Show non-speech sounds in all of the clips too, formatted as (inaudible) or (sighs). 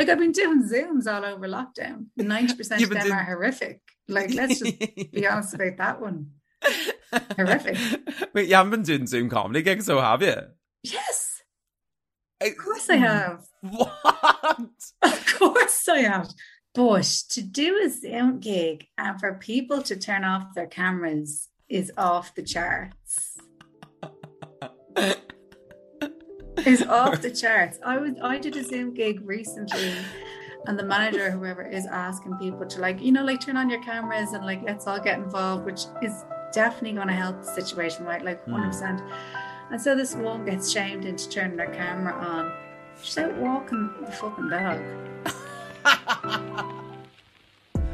Like I've been doing Zooms all over lockdown. (laughs) 90% of them doing... are horrific. Like, let's just be (laughs) honest about that one. Horrific. (laughs) Wait, you haven't been doing Zoom comedy gigs, so have you? Yes. I... Of course I have. What? Of course I have. But to do a Zoom gig and for people to turn off their cameras is off the charts. Is off the charts. I was I did a Zoom gig recently and the manager whoever is asking people to like you know like turn on your cameras and like let's all get involved which is definitely going to help the situation right like 100% mm. and so this woman gets shamed into turning their camera on she's out walking the fucking dog (laughs)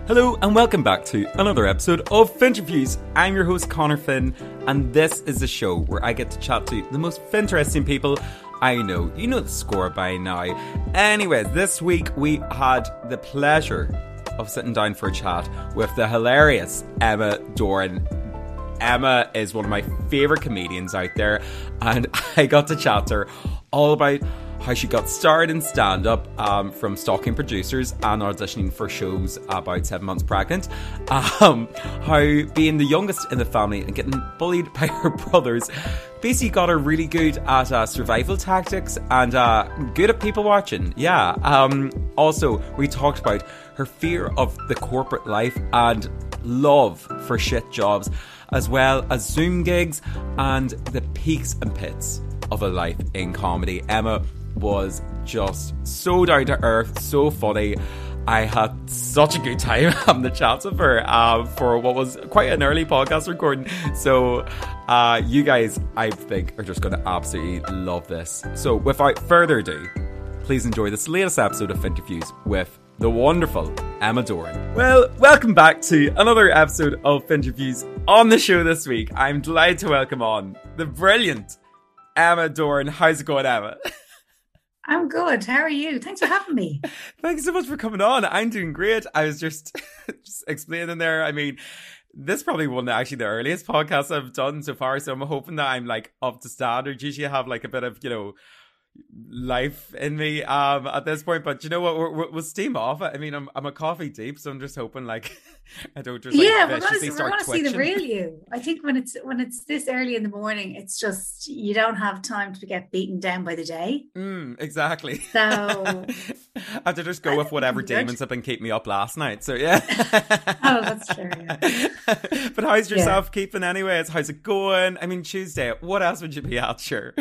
Hello and welcome back to another episode of Finterviews. I'm your host Connor Finn, and this is the show where I get to chat to the most interesting people I know. You know the score by now. Anyways, this week we had the pleasure of sitting down for a chat with the hilarious Emma Doran. Emma is one of my favourite comedians out there, and (laughs) I got to chat to her all about how she got started in stand up um, from stalking producers and auditioning for shows about seven months pregnant. Um, how being the youngest in the family and getting bullied (laughs) by her brothers basically got her really good at uh, survival tactics and uh, good at people watching. Yeah. Um, also, we talked about her fear of the corporate life and love for shit jobs, as well as Zoom gigs and the peaks and pits of a life in comedy. Emma was just so down to earth, so funny. I had such a good time (laughs) having the chats with her uh, for what was quite an early podcast recording. So, uh, you guys, I think, are just going to absolutely love this. So, without further ado, please enjoy this latest episode of Finterviews with the wonderful Emma Doran. Well, welcome back to another episode of Finterviews. On the show this week, I'm delighted to welcome on the brilliant Emma Doran. How's it going, Emma? (laughs) I'm good. How are you? Thanks for having me. (laughs) Thanks so much for coming on. I'm doing great. I was just (laughs) just explaining there. I mean, this is probably one of actually the earliest podcasts I've done so far. So I'm hoping that I'm like up to standard. Usually I have like a bit of, you know, life in me um at this point but you know what? We're, we'll steam off i mean i'm i'm a coffee deep so i'm just hoping like (laughs) i don't just like, yeah we're gonna, see, we're gonna see the real you. I think when it's when it's this early in the morning it's just you don't have time to get beaten down by the day. Mm, exactly. So (laughs) i have to just go I with whatever (laughs) demons have been keeping me up last night so yeah. Oh that's true yeah. but how's yourself yeah. keeping anyways? How's it going? I mean tuesday what else would you be out sure?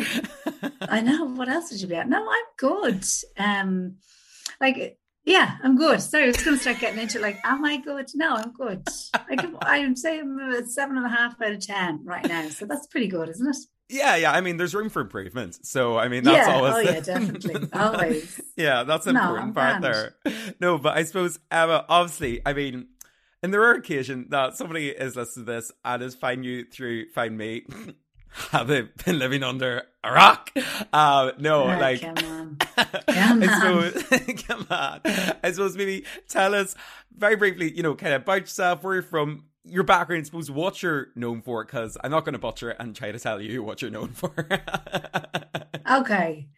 I know what else else would you be at? No, I'm good. Um, like, yeah, I'm good. Sorry, I was going to start getting into like, am I good? No, I'm good. Like, I'm saying I'm a seven and a half out of ten right now, so that's pretty good, isn't it? Yeah, yeah. I mean, there's room for improvement. So, I mean, that's yeah. always. Oh, yeah, (laughs) definitely. (laughs) Always. yeah, that's the important no, part there. No, but I suppose, Emma, obviously, I mean, in the rare occasion that somebody is listening to this and has found you through Find Me, (laughs) have they (laughs) been living under a rock? Uh, no, oh, like, come on. (laughs) Come I suppose, (laughs) come on. I suppose maybe tell us very briefly, you know, kind of about yourself, where you're from, your background, I suppose, what you're known for, because I'm not going to butcher it and try to tell you what you're known for. okay.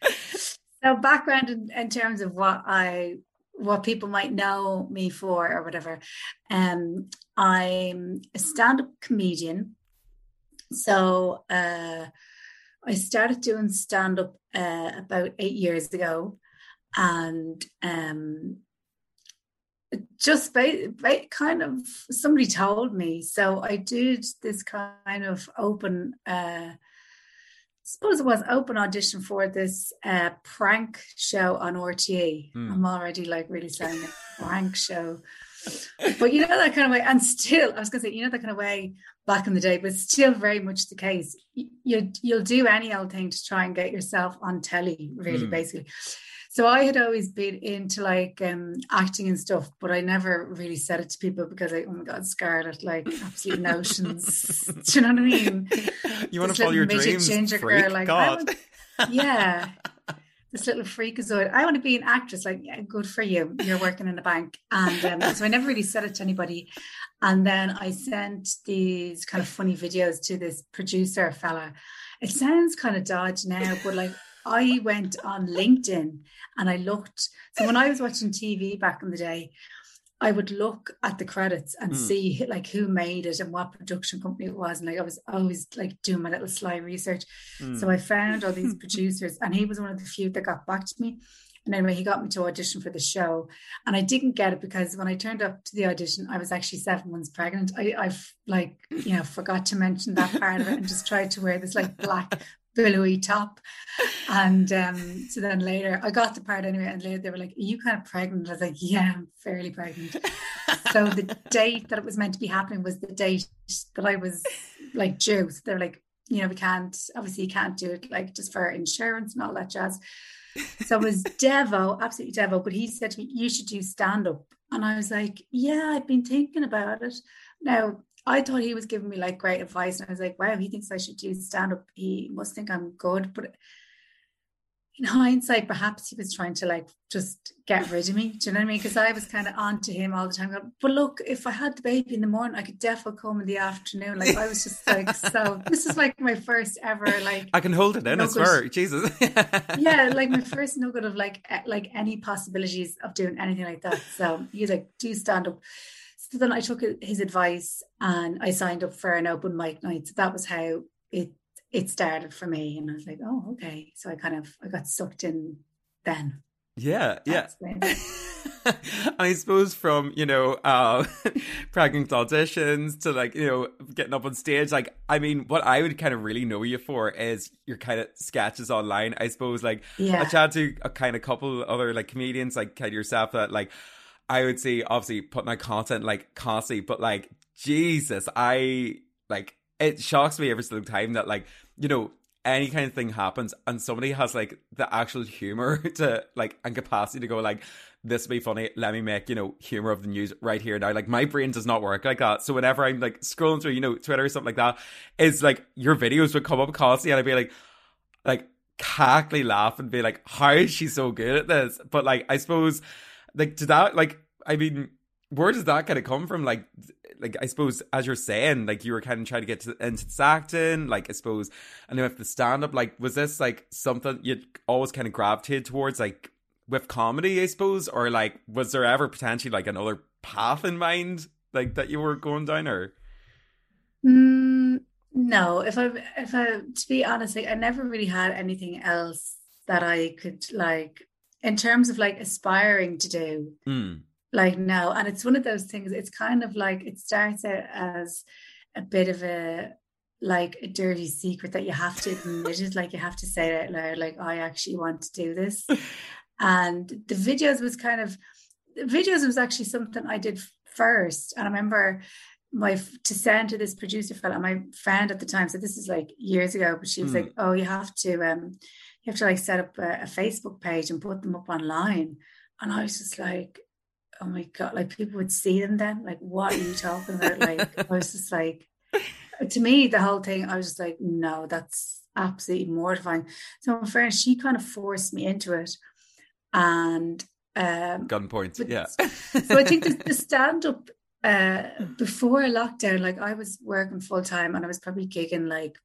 So, background in, in terms of what I what people might know me for or whatever. Um, I'm a stand-up comedian so uh, I started doing stand up uh, about eight years ago, and um, just by, by kind of somebody told me. So I did this kind of open. Uh, I suppose it was open audition for this uh, prank show on RTE. Mm. I'm already like really saying a prank show but you know that kind of way, and still, I was going to say, you know that kind of way back in the day, but still very much the case. You you'll do any old thing to try and get yourself on telly, really, mm. basically. So I had always been into like um, acting and stuff, but I never really said it to people because I, oh my god, Scarlett, like absolute notions. (laughs) do you know what I mean? You want to follow your dreams, freak? girl, like God. yeah (laughs) this little freakazoid. I want to be an actress. Like, yeah, good for you. You're working in a bank. And um, so I never really said it to anybody. And then I sent these kind of funny videos to this producer fella. It sounds kind of dodgy now, but like I went on LinkedIn and I looked. So when I was watching TV back in the day, I would look at the credits and mm. see like who made it and what production company it was. And like I was always like doing my little sly research. Mm. So I found all these (laughs) producers, and he was one of the few that got back to me. And anyway, he got me to audition for the show. And I didn't get it because when I turned up to the audition, I was actually seven months pregnant. I, I've like, you know, forgot to mention that part of it and just tried to wear this like black billowy top. And um, so then later I got the part anyway, and later they were like, Are you kind of pregnant? I was like, Yeah, I'm fairly pregnant. so the (laughs) date that it was meant to be happening was the date that I was like due. So they're like, you know, we can't obviously you can't do it like just for insurance and all that jazz. So it was Devo, absolutely Devo. But he said to me, You should do stand up. And I was like, Yeah, I've been thinking about it. Now I thought he was giving me like great advice, and I was like, wow, he thinks I should do stand up. He must think I'm good. But in hindsight, perhaps he was trying to like just get rid of me. Do you know what I mean? Because I was kind of on to him all the time. But look, if I had the baby in the morning, I could definitely come in the afternoon. Like I was just like, (laughs) so this is like my first ever like. I can hold it in. It's for Jesus. (laughs) yeah, like my first nugget of like like any possibilities of doing anything like that. So he's like, do stand up. So then I took his advice and I signed up for an open mic night. So that was how it it started for me. And I was like, oh, okay. So I kind of I got sucked in then. Yeah, yeah. (laughs) I suppose from, you know, uh (laughs) pregnant auditions to like, you know, getting up on stage, like I mean, what I would kind of really know you for is your kind of sketches online. I suppose like yeah. I chatted to a kind of couple other like comedians like kind of yourself that like I would say obviously put my content like constantly, but like Jesus, I like it shocks me every single time that like you know any kind of thing happens and somebody has like the actual humor (laughs) to like and capacity to go like this be funny. Let me make you know humor of the news right here now. Like my brain does not work like that. So whenever i'm like scrolling through you know twitter or something like that it's like your videos would come up constantly and i'd be like like cackly laugh and be like how is she so good at this? But like i suppose like to that like i mean where does that kind of come from? Like like i suppose as you're saying like you were kind of trying to get to, into acting like i suppose and know if the stand-up like was this like something you'd always kind of gravitated towards like with comedy i suppose? Or like was there ever potentially like another path in mind like that you were going down or? Mm, no. If i if i to be honest like i never really had anything else that i could like in terms of like aspiring to do, mm. like no, and it's one of those things. It's kind of like it starts out as a bit of a like a dirty secret that you have to admit it, like you have to say it out loud, like I actually want to do this. (laughs) and the videos was kind of the videos was actually something I did first, and I remember my to send to this producer fellow, my friend at the time. So this is like years ago, but she was mm. like, "Oh, you have to um, you have to like set up a, a Facebook page and put them up online. And I was just like, oh my god, like people would see them then. Like, what are you talking about? Like, I was just like, (laughs) to me, the whole thing, I was just like, no, that's absolutely mortifying. So my friend, she kind of forced me into it. And um gunpoint, yeah. so I think the, the (laughs) stand-up uh before lockdown, like I was working full time and I was probably gigging like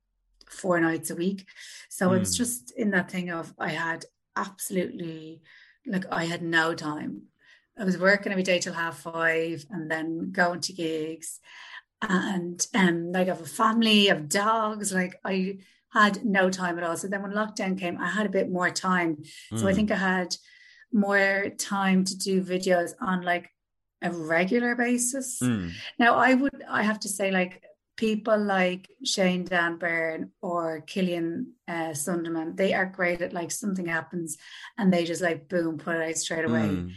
four nights a week. So mm. it's just in that thing of I had absolutely like I had no time. I was working every day till half five and then going to gigs. And um like I have a family, of dogs, like I had no time at all. So then when lockdown came, I had a bit more time. Mm. So I mm. think I had more time to do videos on like a regular basis. Mm. Now I would I have to say like people like Shane Daniel Byrne or Killian uh, Sundermann, they are great at like something happens and they just like boom, put it out straight away. Mm.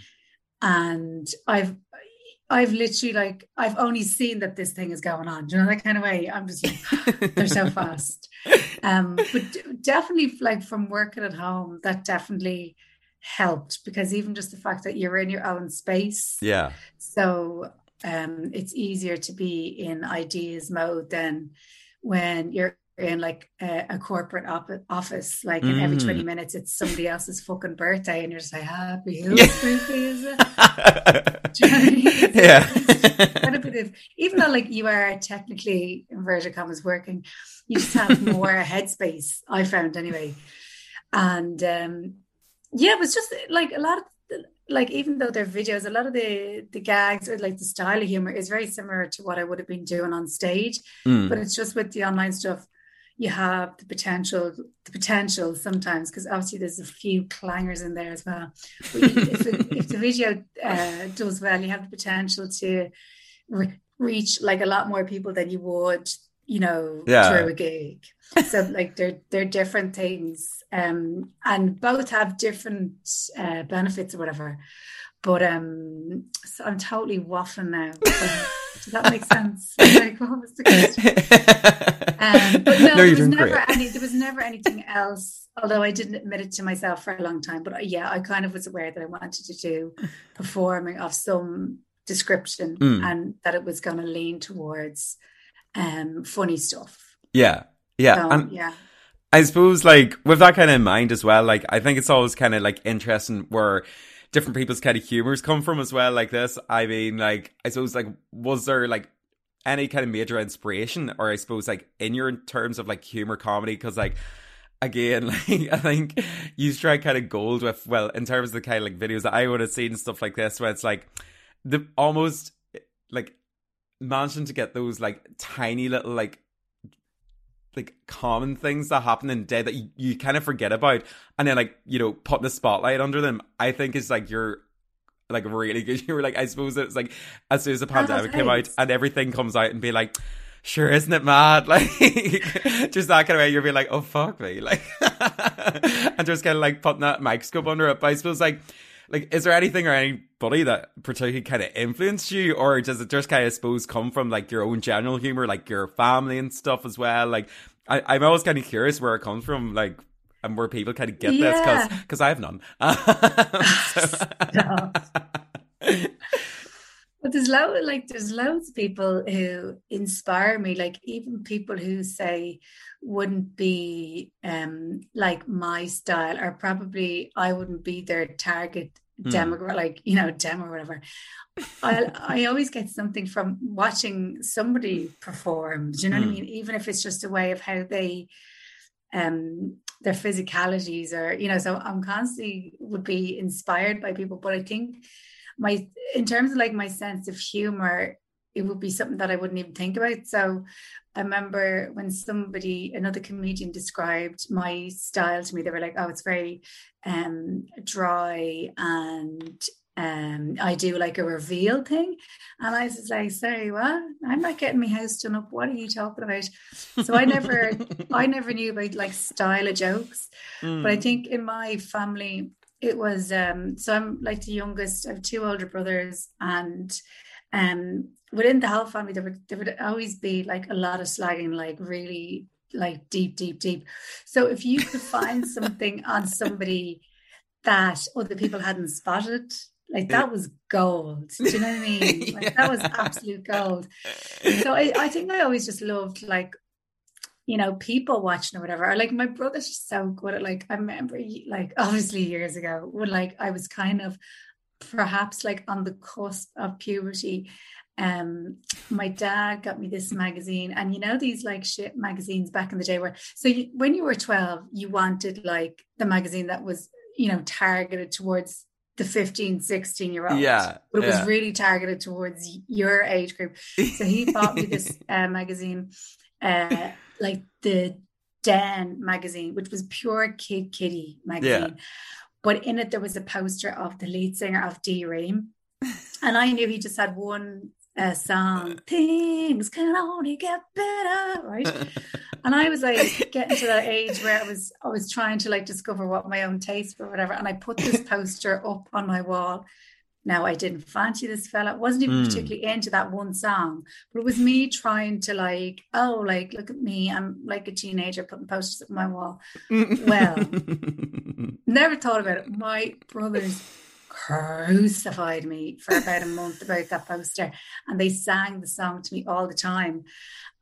And I've I've literally like I've only seen that this thing is going on. Do you know that kind of way? I'm just like (laughs) they're so fast. Um, but definitely like from working at home, that definitely helped because even just the fact that you're in your own space. Yeah. So um, it's easier to be in ideas mode than when you're in like a, a corporate op- office, like in every 20 mm. minutes it's somebody else's fucking birthday and you're just like, happy birthday is it? yeah. (laughs) even though like you are technically inverted commas working, you just have more (laughs) headspace, I found anyway. and um, yeah, it was just like a lot of like even though they're videos, a lot of the the gags or like the style of humor is very similar to what I would have been doing on stage, Mm. but it's just with the online stuff. You have the potential, the potential sometimes, because obviously there's a few clangers in there as well. But if, it, if the video uh, does well, you have the potential to re- reach like a lot more people than you would, you know, Yeah. through a gig. So like they're they're different things, um, and both have different uh, benefits or whatever. But um, so I'm totally waffling now. Does that make sense? (laughs) Like, what was the question? Um, but no, No, there was never great. any. There was never anything else. Although I didn't admit it to myself for a long time, but uh, yeah, I kind of was aware that I wanted to do performing of some description, Mm. and that it was going to lean towards um, funny stuff. yeah, yeah, So, and yeah, I suppose like with that kind of in mind as well, like I think it's always kind of like interesting where different people's kind of humors come from as well. Like this, I mean, like I suppose like was there like any kind of major inspiration, or I suppose like in your terms of like humor comedy? Because like again, (laughs) like I think you strike kind of gold with well in terms of the kind of like videos that I would have seen and stuff like this, where it's like the almost like managing to get those like tiny little like like common things that happen in day that you, you kind of forget about and then like you know putting the spotlight under them. I think is like you're like really good. (laughs) You were like i suppose it's like as soon as the pandemic came out and everything comes out and be like sure isn't it mad? (laughs) Like just that kind of way you're being like oh fuck me. (laughs) Like and just kind of like putting that microscope under it. But i suppose like like is there anything or anybody that particularly kind of influenced you or does it just kind of suppose come from like your own general humor like your family and stuff as well? Like I, i'm always kind of curious where it comes from like and where people kind of get this Yeah. because because i have none (laughs) (laughs) (laughs) but there's loads like there's loads of people who inspire me. Like even people who say wouldn't be um like my style, or probably I wouldn't be their target Hmm. demographic, like you know, demo or whatever. I I always get something from watching somebody perform. Do you know what I Mm. mean? Even if it's just a way of how they um their physicalities or you know so i'm constantly would be inspired by people but i think my in terms of like my sense of humor it would be something that i wouldn't even think about. So i remember when somebody another comedian described my style to me they were like oh it's very um dry and um I do like a reveal thing. And I was just like sorry what? I'm not getting my house done up. What are you talking about? So I never (laughs) I never knew about like style of jokes. Mm. but I think in my family it was um so I'm like the youngest I have two older brothers and um within the whole family there would there would always be like a lot of slagging like really like deep deep deep. So if you could find (laughs) something on somebody that other people hadn't spotted like that was gold. Do you know what I mean? (laughs) Like that was absolute gold. So I, I think I always just loved like you know people watching or whatever or like my brother's just so good at like I remember like (laughs) obviously years ago when like I was kind of perhaps like on the cusp of puberty um my dad got me this magazine and you know these like shit magazines back in the day where so you, when you were 12 you wanted like the magazine that was you know targeted towards the 15 16 year old Yeah, but it yeah. was really targeted towards your age group so he bought me this (laughs) uh, magazine uh like the den magazine which was pure kid kitty magazine. But in it there was a poster of the lead singer of D Ream. (laughs) And I knew he just had one uh, song things can only get better right? And I was like (laughs) getting to that age where I was I was trying to like discover what my own taste or whatever. And I put this (laughs) poster up on my wall. Now I didn't fancy this fella. I wasn't even Mm. particularly into that one song, but it was me trying to like, oh, like look at me. I'm like a teenager putting posters up on my wall. Well, (laughs) Never thought about it. My brothers crucified me for about a month about that poster, and they sang the song to me all the time.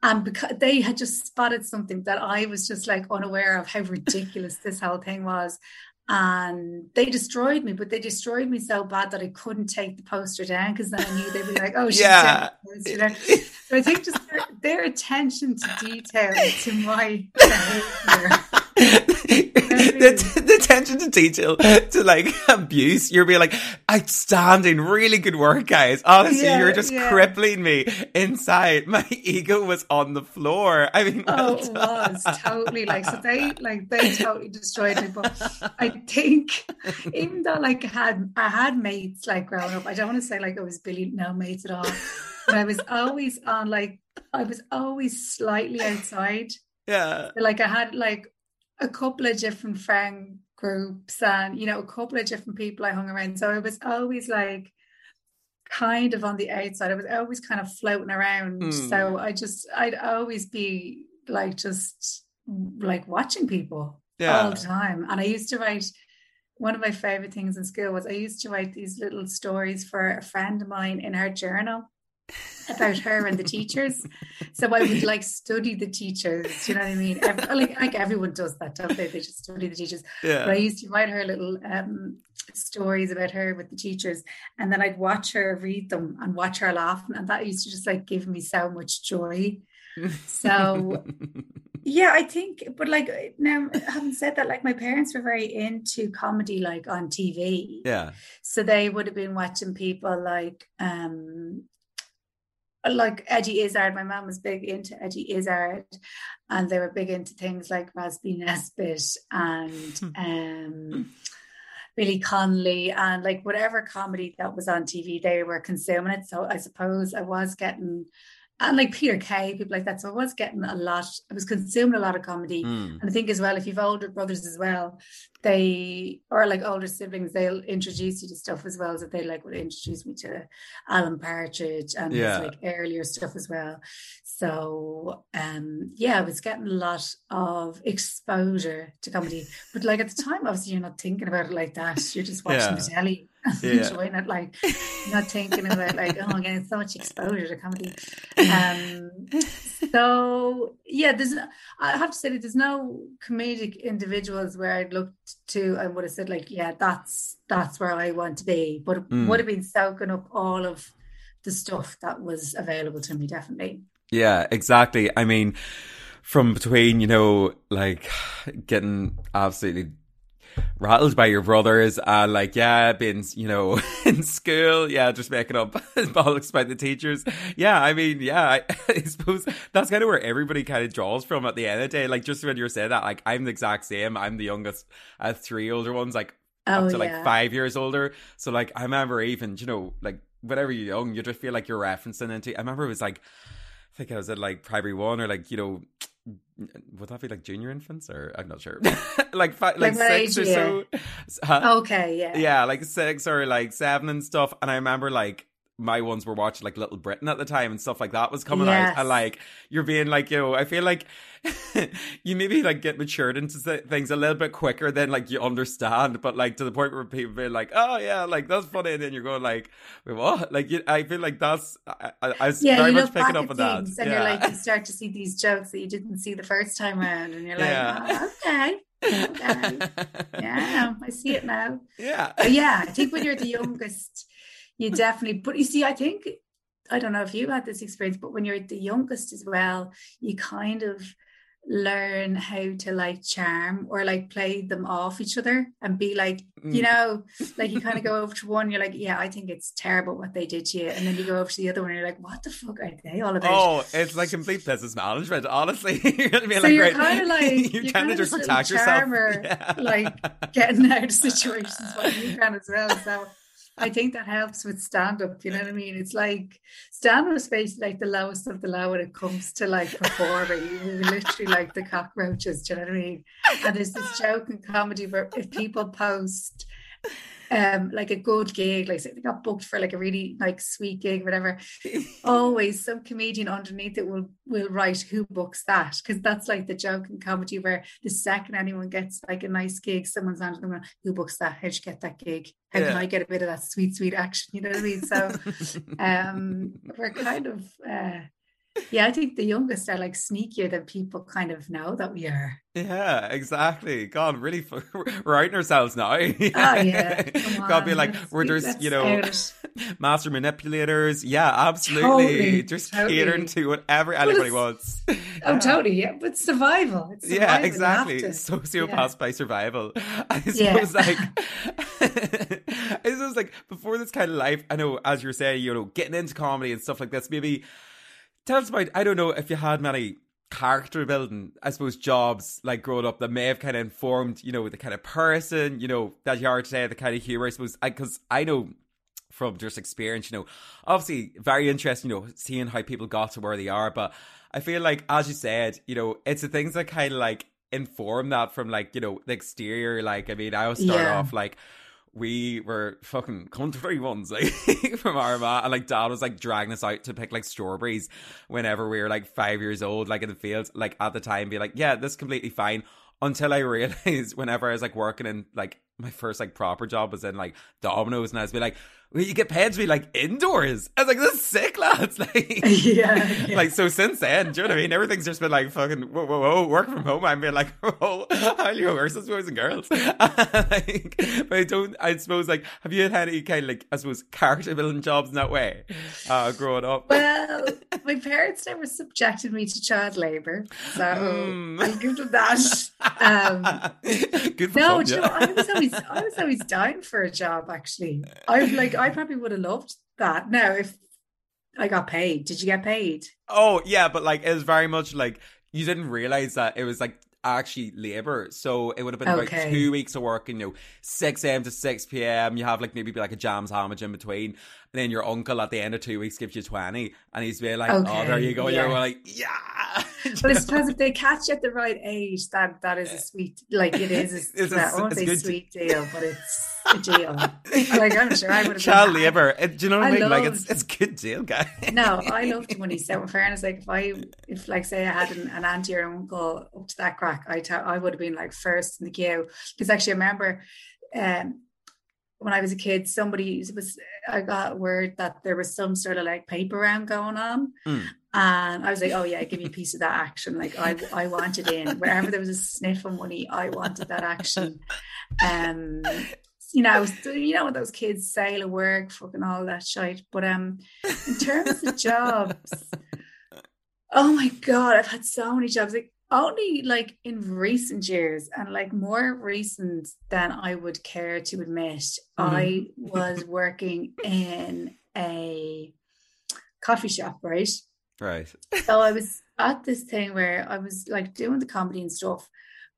And because they had just spotted something that I was just like unaware of how ridiculous this whole thing was. And they destroyed me, but they destroyed me so bad that I couldn't take the poster down because then I knew they'd be like, oh, Yeah. So I think just their, their attention to detail to my behavior. (laughs) the, the attention to detail to like (laughs) abuse. You're being like outstanding, really good work, guys. Honestly, yeah, you're just yeah. crippling me inside. My (laughs) ego was on the floor. I mean, oh, it (laughs) was totally like so. They like they totally destroyed me. But I think even though like I had I had mates like growing up, I don't want to say like I was Billy no mates at all, but I was always on like I was always slightly outside. Yeah. Like I had like a couple of different friend groups and you know a couple of different people I hung around. So I was always like kind of on the outside. I was always kind of floating around. Mm. So I just I'd always be like just like watching people yeah. all the time. And I used to write one of my favorite things in school was I used to write these little stories for a friend of mine in her journal about her and the teachers. So I would like study the teachers. Do You know what I mean? Every, like, like everyone does that, don't they? They just study the teachers. Yeah. But I used to write her little um, stories about her with the teachers, and then I'd watch her read them and watch her laugh, and that used to just like give me so much joy. So. (laughs) yeah i think but like now having said that like my parents were very into comedy like on tv yeah so they would have been watching people like um like Eddie Izzard, my mom was big into Eddie Izzard, and they were big into things like Rab C. Nesbitt and hmm. um, Billy Connolly and like whatever comedy that was on TV, they were consuming it. So I suppose I was getting and like Peter Kay, people like that. So I was getting a lot, I was consuming a lot of comedy. Mm. And I think as well, if you've older brothers as well, they or like older siblings, they'll introduce you to stuff as well. So they like would introduce me to Alan Partridge and yeah. his like earlier stuff as well. So um yeah, I was getting a lot of exposure to comedy. But like at the time, obviously you're not thinking about it like that. You're just watching yeah. the telly (laughs) yeah. enjoying it, like not thinking about like, oh, I'm getting so much exposure to comedy. Um, so yeah, there's I have to say that there's no comedic individuals where I'd looked to and would have said like, yeah, that's that's where I want to be. But it mm. would have been soaking up all of the stuff that was available to me, definitely. Yeah, exactly. I mean, from between, you know, like getting absolutely rattled by your brothers and like yeah being you know (laughs) in school. Yeah just making up (laughs) bollocks by the teachers. Yeah i mean yeah I, (laughs) I, suppose that's kind of where everybody kind of draws from at the end of the day. Like just when you're saying that like i'm the exact same. I'm the youngest uh, three older ones like oh, up to yeah. like five years older. So like i remember even you know like whenever you're young you just feel like you're referencing into i remember it was like I think I was at like primary one or like you know would that be like junior infants or I'm not sure, (laughs) like five, like, six or so. Huh? Okay, yeah, yeah, like six or like seven and stuff. And I remember like my ones were watching like Little Britain at the time and stuff like that was coming yes. out. And like you're being like, you know, I feel like (laughs) you maybe like get matured into things a little bit quicker than like you understand, but like to the point where people be like, oh yeah, like that's funny, and then you're going like, what? Like you, I feel like that's I, I was yeah, very much picking up on that, and yeah. you're like you (laughs) start to see these jokes that you didn't see the first time around, and you're like, yeah. oh, okay. okay. (laughs) yeah, I see it now. Yeah. But yeah, I think when you're the youngest, you definitely but you see i think i don't know if you had this experience but when you're the youngest as well you kind of learn how to like charm or like play them off each other and be like you mm. know like you kind of go (laughs) over to one you're like yeah i think it's terrible what they did to you and then you go over to the other one and you're like what the fuck are they all about oh it's like complete business management honestly (laughs) you're so like, you're kind of (laughs) like you're kind of just protect yourself yeah. like getting out of situations what you can as well so I think that helps with stand up. You know what I mean? It's like stand up is basically like the lowest of the low when it comes to like performing. You're literally like the cockroaches. Do you know what I mean? And there's this joke in comedy where if people post um like a good gig like say they got booked for like a really like sweet gig whatever. (laughs) Always some comedian underneath it will will write who books that? Because that's like the joke in comedy where the second anyone gets like a nice gig someone's under them who books that? How'd you get that gig? How yeah. can I get a bit of that sweet sweet action? You know what I mean? So (laughs) um we're kind of uh yeah, I think the youngest are like sneakier than people kind of know that we are. Yeah, exactly. God, really, (laughs) we're out ourselves now. (laughs) oh yeah, God, be like we're just you know (laughs) master manipulators. Yeah, absolutely. Totally, just totally. catering to whatever anybody wants. Oh, totally. Yeah, but survival. It's survival. Yeah, exactly. Sociopaths yeah. by survival. I suppose yeah. like. I suppose like before this kind of life. I know, as you're saying, you know, getting into comedy and stuff like this. Maybe tell us about. I don't know if you had many character building, I suppose, jobs like growing up that may have kind of informed, you know, the kind of person, you know, that you are today, the kind of humor, I suppose, because I, I know from just experience, you know, obviously very interesting, you know, seeing how people got to where they are. But I feel like, as you said, you know, it's the things that kind of like inform that from like, you know, the exterior. Like, I mean, I always start yeah. off like, we were fucking country ones (laughs) like from Armagh and like dad was like dragging us out to pick like strawberries whenever we were like five years old like in the fields like at the time be like yeah this is completely fine. Until I (laughs) realized whenever I was like working in like my first like proper job was in like Domino's and I was be like well, you get paid to be like indoors. I was like, this is sick, lads. (laughs) Like, (laughs) yeah, yeah, Like, so since then, do you know what I mean? Everything's just been like fucking, whoa, whoa, whoa, work from home. I'm being like, oh, how you versus boys and girls. (laughs) like, but I don't, I suppose, like, have you had any kind of like, I suppose, character building jobs in that way uh, growing up? Well, my parents never subjected me to child labour. So. I'll give them that. Um, Good for no, fun, yeah. know, I was always, I was always down for a job, actually. I've like, I probably would have loved that. Now, if I got paid, did you get paid? Oh yeah, but like it was very much like you didn't realize that it was like actually labor. So it would have been okay. about two weeks of work, you know, 6 a.m. to 6 p.m. You have like maybe like a jam sandwich in between. And then your uncle at the end of two weeks gives you 20 and he's be like, okay. oh, there you go. Yeah. You're like, yeah. but I (laughs) suppose if they catch you at the right age, that that is a sweet, like it is. A, (laughs) it's well, a, I won't say sweet deal, but it's a deal. (laughs) like I'm sure I would have. Child labour. Do you know what I, mean? Loved, like it's it's a good deal, guy. no, I loved money. So in fairness, like if I if like say I had an, an auntie or uncle up to that crack, I t- I would have been like first in the queue because actually I remember. Um, when I was a kid, somebody was I got word that there was some sort of like paper round going on, mm. and I was like, "Oh yeah, give me a piece of that action." Like I I wanted in wherever there was a sniff of money, I wanted that action. Um, you know, you know what those kids say to work, fucking all that shit. But um, in terms of jobs, oh my god, I've had so many jobs. Like only like in recent years and like more recent than I would care to admit, mm-hmm. I was working in a coffee shop, right? Right. So I was at this thing where I was like doing the comedy and stuff,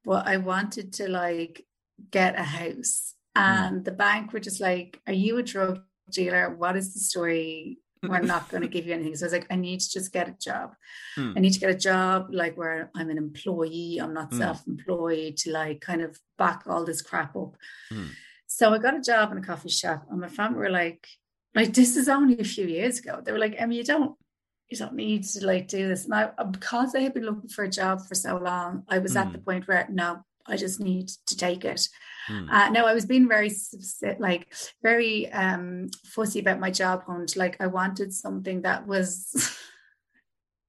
but I wanted to like get a house. Mm. And mm. the bank were just like, Are you a drug dealer? What is the story? We're (laughs) not going to give you anything. So I was like, I need to just get a job. Hmm. I need to get a job like where I'm an employee, I'm not hmm. self-employed to like kind of back all this crap up. Hmm. So I got a job in a coffee shop and my family were like, like this is only a few years ago. They were like, Emma, you don't you don't need to like do this. And I because I had been looking for a job for so long, I was at the point where no, I just need to take it. Hmm. Uh, no, I was being very like very um, fussy about my job hunt. Like I wanted something that was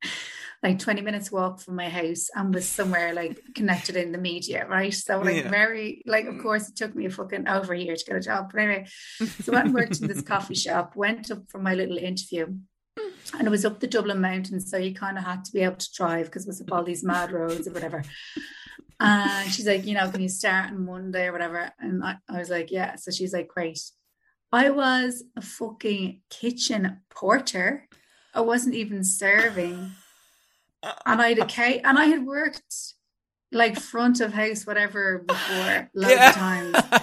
(laughs) like 20 minutes walk from my house and was somewhere like connected in the media, right? So like yeah. very like of course it took me a fucking over a year to get a job. But anyway, so I went and worked in this (laughs) coffee shop, went up for my little interview and it was up the Dublin mountains, so you kind of had to be able to drive because it was up all these mad roads or whatever. And she's like, you know, can you start on Monday or whatever? And I, I was like, yeah. So she's like, great. I was a fucking kitchen porter. I wasn't even serving. And I had a (laughs) cake and I had worked like front of house, whatever before (laughs) loads yeah. of times. (laughs)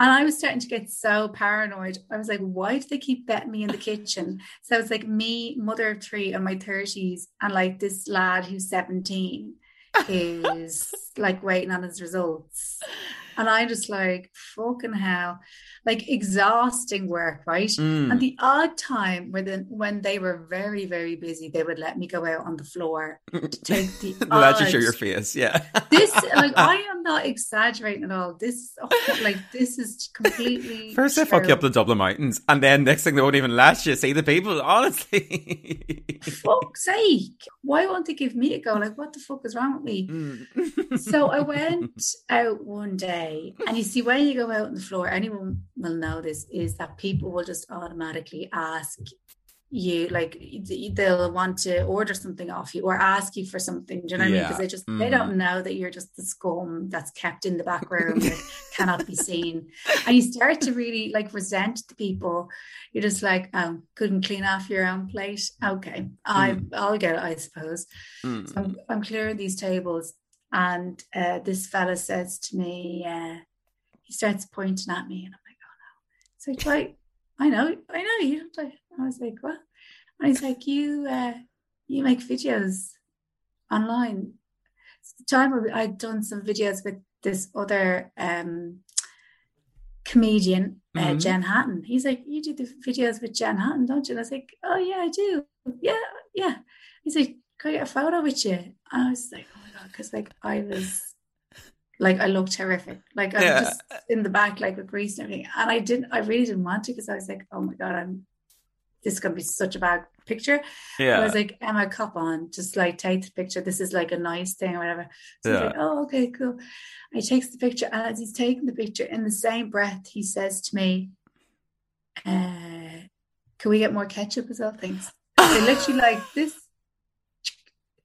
And I was starting to get so paranoid. I was like, why do they keep betting me in the kitchen? So it's like me, mother of three in my 30s, and like this lad who's 17 is like waiting on his results. And I just like, fucking hell, like exhausting work, right? Mm. And the odd time where then when they were very, very busy, they would let me go out on the floor to take the (laughs) Let you show your face. Yeah. This like (laughs) I am not exaggerating at all. This oh, like this is completely (laughs) First they fuck you up the Dublin Mountains, and then next thing they won't even let you see the people. Honestly. fuck's sake. Why won't they give me a go? Like what the fuck is wrong with me? Mm. so I went out one day, and you see, when you go out on the floor, anyone will know this is that people will just automatically ask you, like they'll want to order something off you or ask you for something. Do you know what I mean? Because they just they Mhm. don't know that you're just the scum that's kept in the back room that cannot be seen, and you start to really like resent the people. You're just like, oh, couldn't clean off your own plate. Okay, I I'll get it, I suppose. Mm. So I'm, I'm clearing these tables, and uh, this fella says to me, uh, he starts pointing at me, and I'm like, oh no. It's like, I know, I know you. don't I I was like, what? And he's like, you, uh, you make videos online. So the time I'd done some videos with this other um, comedian, uh, Mhm. Jen Hatton. He's like, you do the videos with Jen Hatton, don't you? And I was like, oh yeah, I do. Yeah, yeah. He's like, can I get a photo with you? And I was like, oh because like I was, like I looked terrific. Like I'm Yeah. just in the back, like with grease and everything. And I didn't, I really didn't want to because I was like, oh my god, I'm. This is gonna be such a bad picture. Yeah. I was like, Emma, cup on, just like take the picture. This is like a nice thing or whatever. So Yeah. like, oh, okay, cool. And he takes the picture, and as he's taking the picture, in the same breath, he says to me, uh, can we get more ketchup as well? Thanks. They literally like this.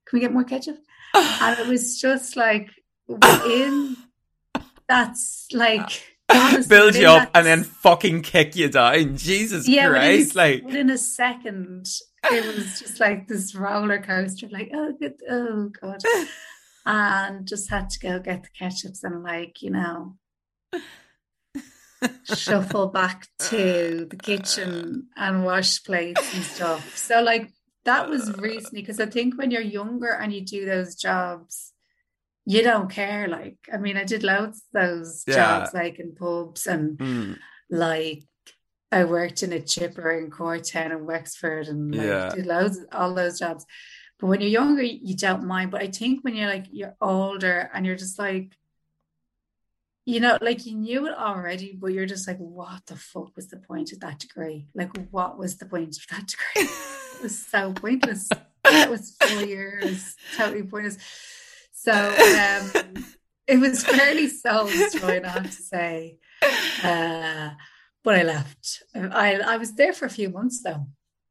Can we get more ketchup? And it was just like within (laughs) that's like honestly, Build you up and then fucking kick you down. Jesus yeah, within, Christ. Like, within a second, it was just like this roller coaster, like, oh, good, oh, God. And just had to go get the ketchups and, like, you know, shuffle back to the kitchen and wash plates and stuff. So, like, that was recently because I think when you're younger and you do those jobs, you don't care. Like, I mean, I did loads of those Yeah. jobs, like in pubs and mm, like I worked in a chipper in Courtown and Wexford and like Yeah. did loads of all those jobs. But when you're younger, you don't mind. But I think when you're like you're older and you're just like, you know, like you knew it already, but you're just like, what the fuck was the point of that degree? Like, what was the point of that degree? (laughs) It was so pointless. That was four years, totally pointless. So um, it was fairly soul destroying, I have to say. Uh, but I left. I I was there for a few months though.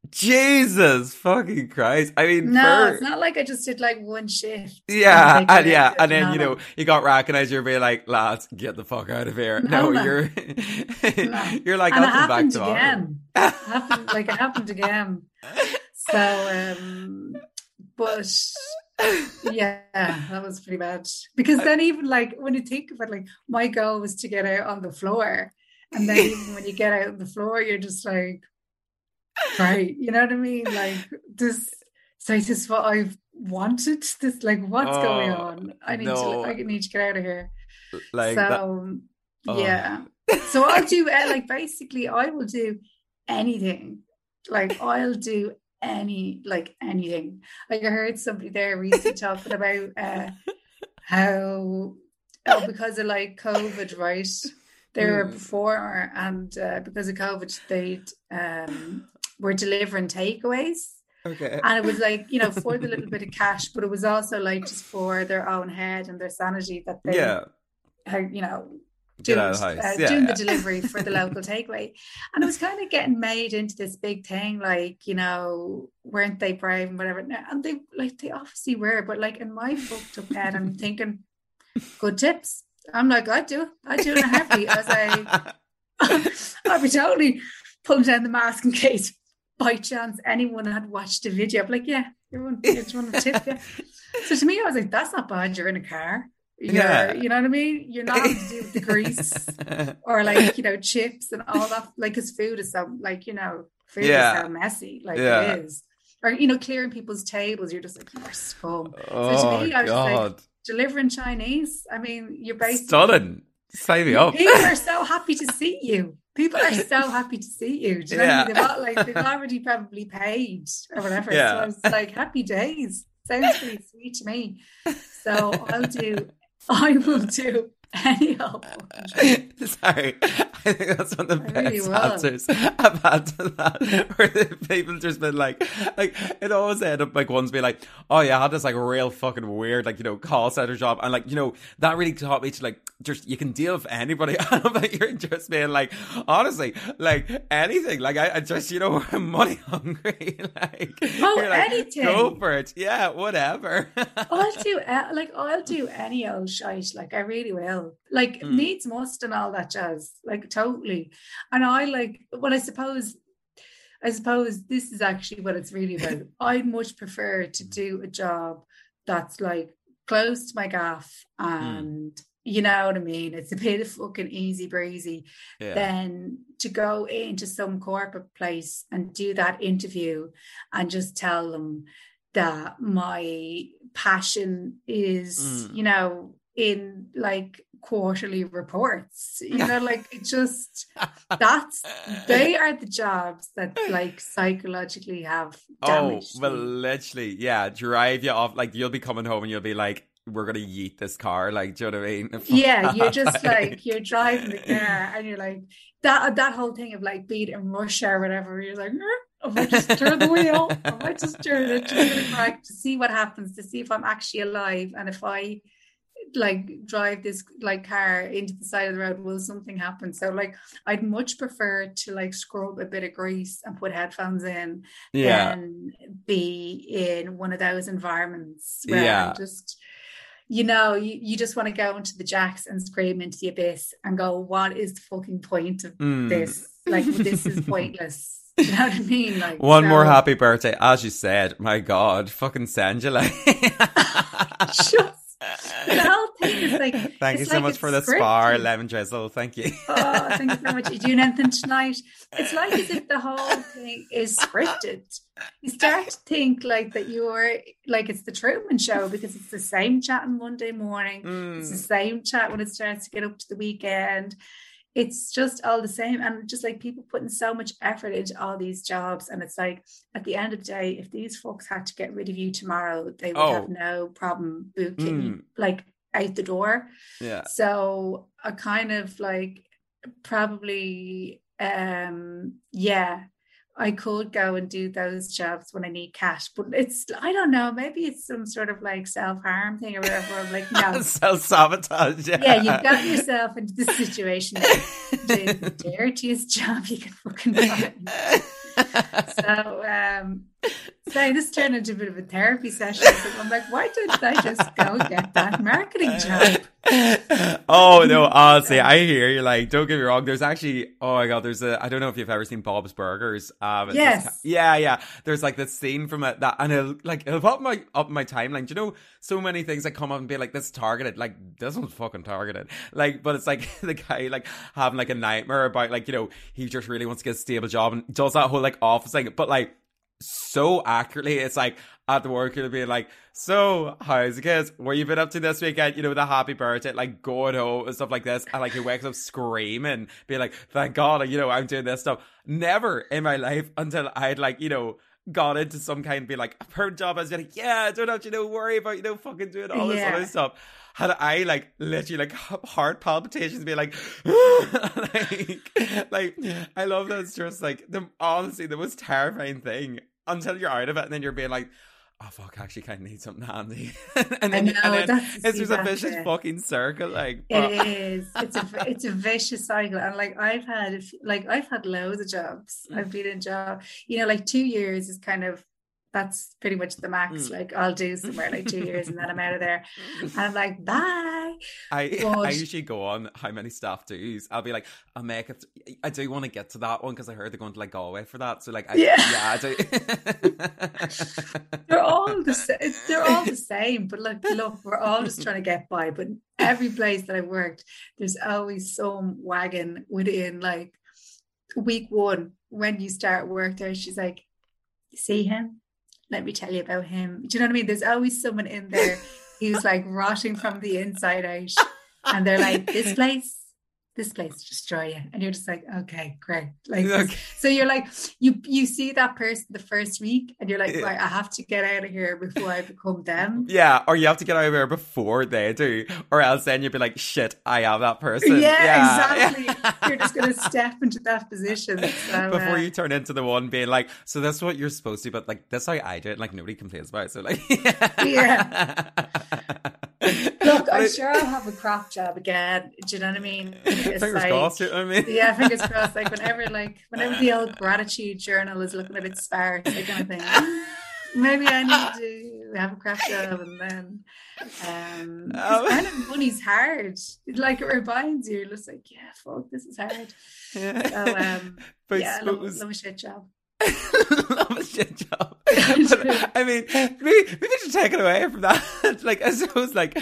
Jesus fucking Christ. I mean, No, for- it's not like I just did like one shift. Yeah, like, and yeah, and then no, you no. know you got recognized. You're being like, lads, get the fuck out of here. No, No, you're No. (laughs) you're like, and it I'll come back tomorrow. again. Happened like it happened again. (laughs) So, um, but yeah, that was pretty bad. Because then even like when you think of it, like my goal was to get out on the floor, and then (laughs) even when you get out on the floor, you're just like, right, you know what I mean? Like this. So is this what I've wanted? This like what's going Oh, on? I need no. to I need to get out of here. like that. so oh. yeah. So I'll do uh, like basically I will do anything. Like I'll do any like anything. Like I heard somebody there recently (laughs) talking about uh how oh because of like COVID, right? They're a Mm. performer and uh, because of COVID they um were delivering takeaways Okay. and it was like you know for the little bit of (laughs) cash but it was also like just for their own head and their sanity that they yeah. how you know doing, out of the house. uh, yeah. doing yeah. the delivery for the local (laughs) takeaway and it was kind of getting made into this big thing like you know weren't they brave and whatever and they like they obviously were but like in my fucked up head I'm thinking good tips I'm like I'd do I'd do it in a heartbeat I was like (laughs) I'd be totally pulling down the mask in case by chance anyone had watched the video. I'm like, yeah, everyone, want to tip you. So to me, I was like, that's not bad. You're in a car. You're, Yeah. you know what I mean? You're not to do with the grease (laughs) or like, you know, chips and all that. Like, his food is so, like, you know, food Yeah. is so messy. Like, Yeah. it is. Or, you know, clearing people's tables. You're just like, you're scum. oh me, I was just like, god. Delivering Chinese. I mean, you're basically Stunning. Sign me up. People are so (laughs) happy to see you. People are so happy to see you. Do you know yeah. what I mean? They've, all, like, they've already probably paid or whatever. Yeah. So I was like, happy days. Sounds pretty sweet to me. So I'll do, I will do (laughs) any old uh, uh, (laughs) Sorry, (laughs) I think that's one of the I best really answers I've had to that. Where people just been like, like it always end up like ones be like, oh yeah, I had this like real fucking weird like you know call center job, and like you know that really taught me to like just you can deal with anybody. Think you're just being like honestly like anything. Like I, I just you know I'm money hungry. like oh like, anything, go for it. Yeah, whatever. I'll do like I'll do any old shite. Like I really will like mm. needs must and all that jazz like totally and i like well i suppose i suppose this is actually what it's really about (laughs) i'd much prefer to do a job that's like close to my gaff mm. and mm. you know what i mean it's a bit of fucking easy breezy yeah. than to go into some corporate place and do that interview and just tell them that my passion is mm. you know in like quarterly reports. You know like it just (laughs) that's they are the jobs that (laughs) like psychologically have oh well literally yeah drive you off like you'll be coming home and you'll be like we're gonna yeet this car like do you know what I mean? (laughs) Yeah you're just like you're driving the car and you're like that that whole thing of like beat in rush or whatever you're like I might just turn the wheel? I might just turn it? Just to see what happens to see if I'm actually alive and if I like drive this like car into the side of the road will something happen so like i'd much prefer to like scrub a bit of grease and put headphones in yeah than be in one of those environments where yeah just you know you, you just want to go into the jacks and scream into the abyss and go what is the fucking point of mm. this like this is (laughs) pointless (laughs) you know what I mean? Like one so... more happy birthday, as you said. My God, fucking send you like. Shut the whole thing is like. (laughs) Thank you so like much for the spar, lemon drizzle. Thank you. oh, thank you so much. Are you doing anything tonight? It's like as if the whole thing is scripted. You start to think like that you're like it's the Truman Show because it's the same chat on Monday morning. Mm. It's the same chat when it starts to get up to the weekend it's just all the same and just like people putting so much effort into all these jobs and it's like at the end of the day if these folks had to get rid of you tomorrow they would oh. have no problem booking mm. like out the door yeah so a kind of like probably um yeah I could go and do those jobs when I need cash, but it's I don't know. Maybe it's some sort of like self harm thing or whatever. I'm like, no, (laughs) self sabotage. Yeah. yeah, you've got yourself into the situation. the dirtiest job you can fucking find. (laughs) so, um, so this turned into a bit of a therapy session. So I'm like, why didn't I just go get that marketing job? oh no, honestly, I hear you. Like, don't get me wrong. There's actually, oh my god, there's a. I don't know if you've ever seen Bob's Burgers. Um, yes. Just, yeah, yeah. There's like this scene from it that, and it'll like it'll up my up my timeline. Do you know so many things that come up and be like, this targeted. Like, this one's fucking targeted. Like, but it's like (laughs) the guy like having like a nightmare about like you know he just really wants to get a stable job and does that whole like office thing, but like so accurately. It's like at the work, you'll be like, so how's the kids? What you been up to this weekend? You know, the happy birthday, like going home and stuff like this. And like he wakes up screaming, being like, thank God, you know, I'm doing this stuff. Never in my life until I'd like, you know, got into some kind of be like a perm job. I was like, yeah, don't have to, you know, worry about, you know, fucking doing all this yeah. other stuff. Had I like literally like heart palpitations, be like, (laughs) like, like, I love that. It's just like the honestly the most terrifying thing until you're out of it, and then you're being like, oh fuck, I actually kind of need something handy. (laughs) and then, know, and then it's just a vicious it. fucking circle. Like but... it is. It's a it's a vicious cycle. And like I've had like I've had loads of jobs. Mm. I've been in job. You know, like two years is kind of that's pretty much the max. Mm. Like I'll do somewhere like two years and then I'm out of there. And I'm like, bye. I but, I usually go on how many staff dues. I'll be like, I'll make it. I do want to get to that one because I heard they're going to like Galway for that. So like, I, yeah, yeah, I do. they're all the same. They're all the (laughs) same. But like, look, we're all just trying to get by. But every place that I worked, there's always some wagon within like week one when you start work there. She's like, see him? Let me tell you about him. Do you know what I mean? There's always someone in there who's like rotting from the inside out. And they're like, this place, this place destroy you. And you're just like okay great. Like okay. so you're like you you see that person the first week and you're like right I have to get out of here before I become them. Yeah or you have to get out of here before they do or else then you'd be like shit I am that person. Yeah, yeah. exactly. (laughs) You're just gonna step into that position. So, before uh, you turn into the one being like so that's what you're supposed to but like that's how I do it like nobody complains about it so like (laughs) yeah (laughs) I'm sure I'll have a crap job again do you know what I mean (laughs) it's fingers like, crossed. You know I mean? Yeah, fingers (laughs) crossed. Like whenever, like whenever the old gratitude journal is looking a bit sparse, I kind of think (laughs) maybe I need to have a craft job, and then um, kind of money's hard. Like it reminds you, just like yeah, fuck, this is hard. Yeah. So um, but yeah, love, love a shit job. love a shit job. But, I mean, maybe maybe to take it away from that. like I suppose, like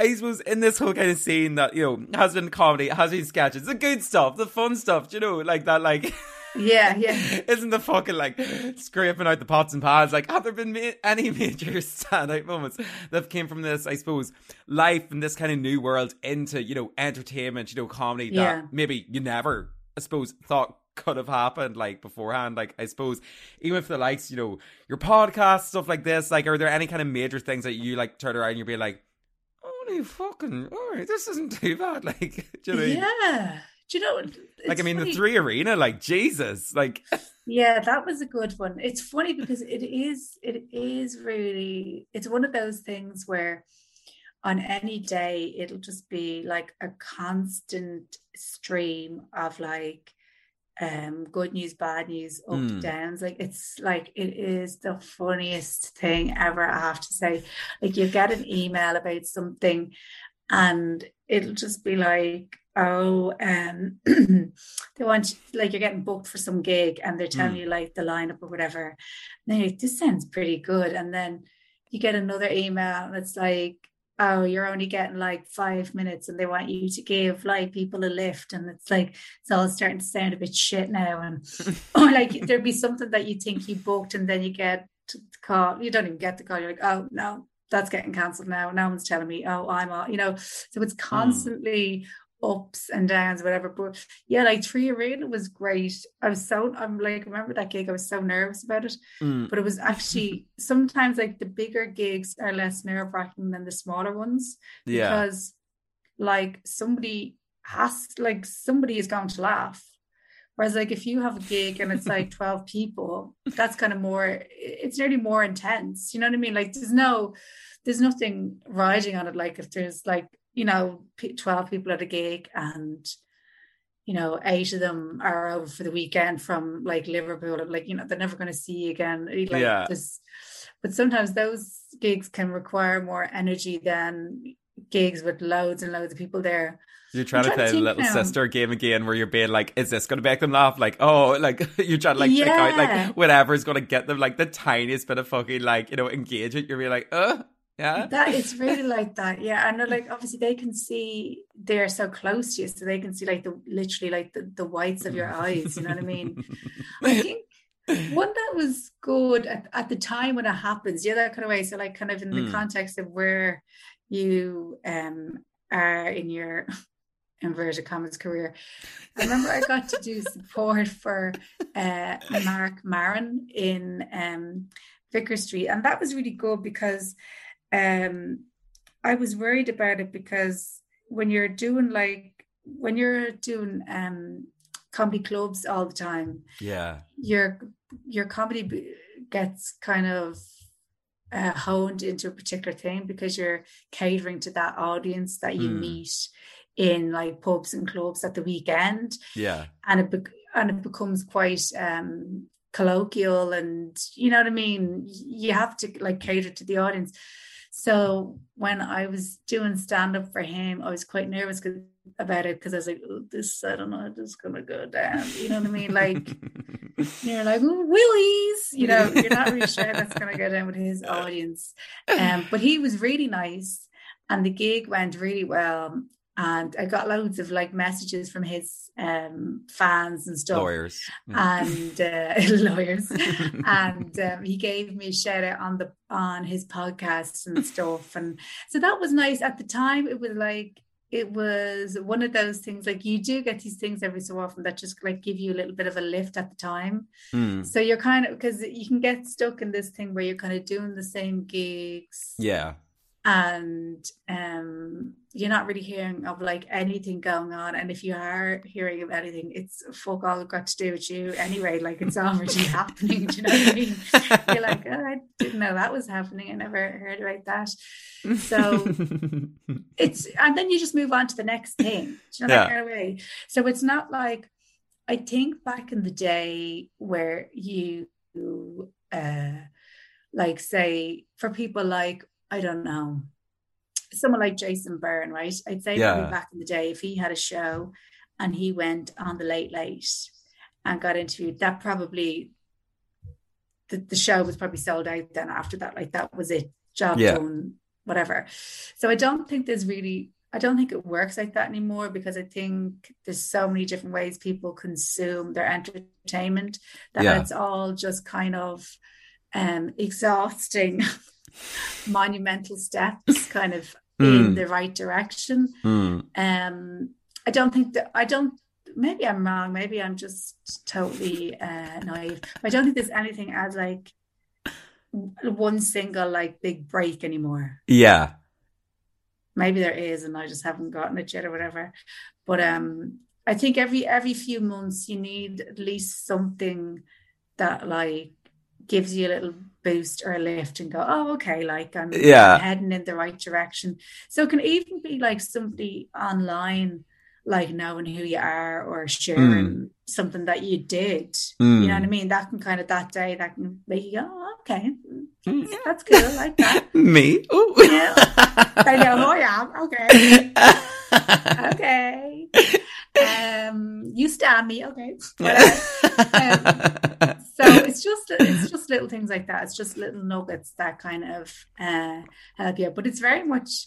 I suppose in this whole kind of scene that you know has been comedy, has been sketches, the good stuff, the fun stuff, you know, like that, like. (laughs) Yeah, yeah. Isn't the fucking like scraping out the pots and pans? Like, have there been ma- any major (laughs) standout moments that came from this? I suppose life in this kind of new world into you know entertainment, you know, comedy that yeah. maybe you never, I suppose, thought could have happened like beforehand. Like, I suppose even if the likes, you know, your podcast stuff like this, like, are there any kind of major things that you like turn around and you'd be like, holy fucking, all right, this isn't too bad. (laughs) Like, do you know? Yeah. Do you know? Like, I mean, funny. the three arena, like Jesus, like. (laughs) Yeah, that was a good one. It's funny because it is, it is really, it's one of those things where on any day it'll just be like a constant stream of like um good news bad news up mm. downs like it's like it is the funniest thing ever i have to say like you get an email about something and it'll just be like oh um (clears throat) they want you, like you're getting booked for some gig and they're telling mm. you like the lineup or whatever and then like, this sounds pretty good and then you get another email and it's like oh, you're only getting like five minutes and they want you to give like people a lift. And it's like, it's all starting to sound a bit shit now. And (laughs) or like there'd be something that you think you booked and then you get the call, you don't even get the call. You're like, oh, no, that's getting cancelled now. No one's telling me, oh, I'm all, you know. So it's hmm. constantly ups and downs, whatever. But yeah, like Three Arena was great. I was so I'm like remember that gig. I was so nervous about it, mm. but it was actually (laughs) sometimes like the bigger gigs are less nerve wracking than the smaller ones. Yeah, because like somebody has like somebody is going to laugh. Whereas like if you have a gig and it's like (laughs) 12 people, that's kind of more it's nearly more intense. You know what I mean? Like there's no there's nothing riding on it. Like if there's like you know, 12 people at a gig and, you know, eight of them are over for the weekend from like Liverpool. Like, you know, they're never going to see you again. Like, yeah. This, but sometimes those gigs can require more energy than gigs with loads and loads of people there. You're trying, trying to play a little now. sister game again where you're being like, is this going to make them laugh? Like, oh, (laughs) like you're trying to like yeah. pick out like whatever is going to get them like the tiniest bit of fucking like, you know, engagement. You're being like, uh, yeah. That is (laughs) really like that. Yeah. Know like obviously they can see they're so close to you, so they can see like the literally like the, the whites of your eyes. You know what I mean? (laughs) I think one that was good at, at the time when it happens, yeah, that kind of way. So like kind of in the mm. context of where you um are in your (laughs) inverted commas career. I remember I got to do support for uh Marc Maron in um Vicar Street, and that was really good because um, I was worried about it because when you're doing like when you're doing um comedy clubs all the time, yeah, your your comedy gets kind of uh, honed into a particular thing because you're catering to that audience that you mm. meet in like pubs and clubs at the weekend. Yeah, and it be- and it becomes quite um colloquial and you know what I mean. You have to like cater to the audience. So when I was doing stand up for him, I was quite nervous about it because I was like, oh, this, I don't know, this is going to go down. You know what I mean? Like, (laughs) you're like, Willies, you know, you're not really sure that's going to go down with his (laughs) audience. Um, but he was really nice and the gig went really well and I got loads of like messages from his um, fans and stuff. Lawyers and uh, (laughs) lawyers, (laughs) and um, he gave me a shout out on the on his podcast and stuff, and so that was nice. At the time, it was like it was one of those things like you do get these things every so often that just like give you a little bit of a lift at the time. Mm. So you're kind of because you can get stuck in this thing where you're kind of doing the same gigs. Yeah. And um you're not really hearing of like anything going on. And if you are hearing of anything, it's fuck all got to do with you anyway. Like it's already (laughs) happening. Do you know what I mean? You're like, oh, I didn't know that was happening. I never heard about that. So (laughs) it's and then you just move on to the next thing. Do you know Yeah. that kind of way? So it's not like I think back in the day where you uh like say for people like I don't know someone like Jason Byrne, right? I'd say Yeah. back in the day, if he had a show and he went on the late late and got interviewed, that probably the, the show was probably sold out then after that. Like that was it, job Yeah. done, whatever. So I don't think there's really I don't think it works like that anymore because I think there's so many different ways people consume their entertainment that Yeah. it's all just kind of um exhausting (laughs) monumental steps (laughs) kind of in Mm. the right direction Mm. um i don't think that i don't maybe i'm wrong maybe i'm just totally uh naive i don't think there's anything as like one single like big break anymore Yeah. maybe there is and i just haven't gotten it yet or whatever but um i think every every few months you need at least something that like gives you a little boost or a lift and go oh okay like i'm, Yeah. Heading in the right direction so it can even be like somebody online like knowing who you are or sharing something that you did Mm. you know what i mean that can kind of that day that can make you go oh, okay Mm. that's good i like that (laughs) Me? Ooh. Yeah. I know who I am. Okay. (laughs) Okay. Um, you stab me. Okay. Whatever. So it's just (laughs) it's just little things like that. It's just little nuggets that kind of uh, help you. But it's very much.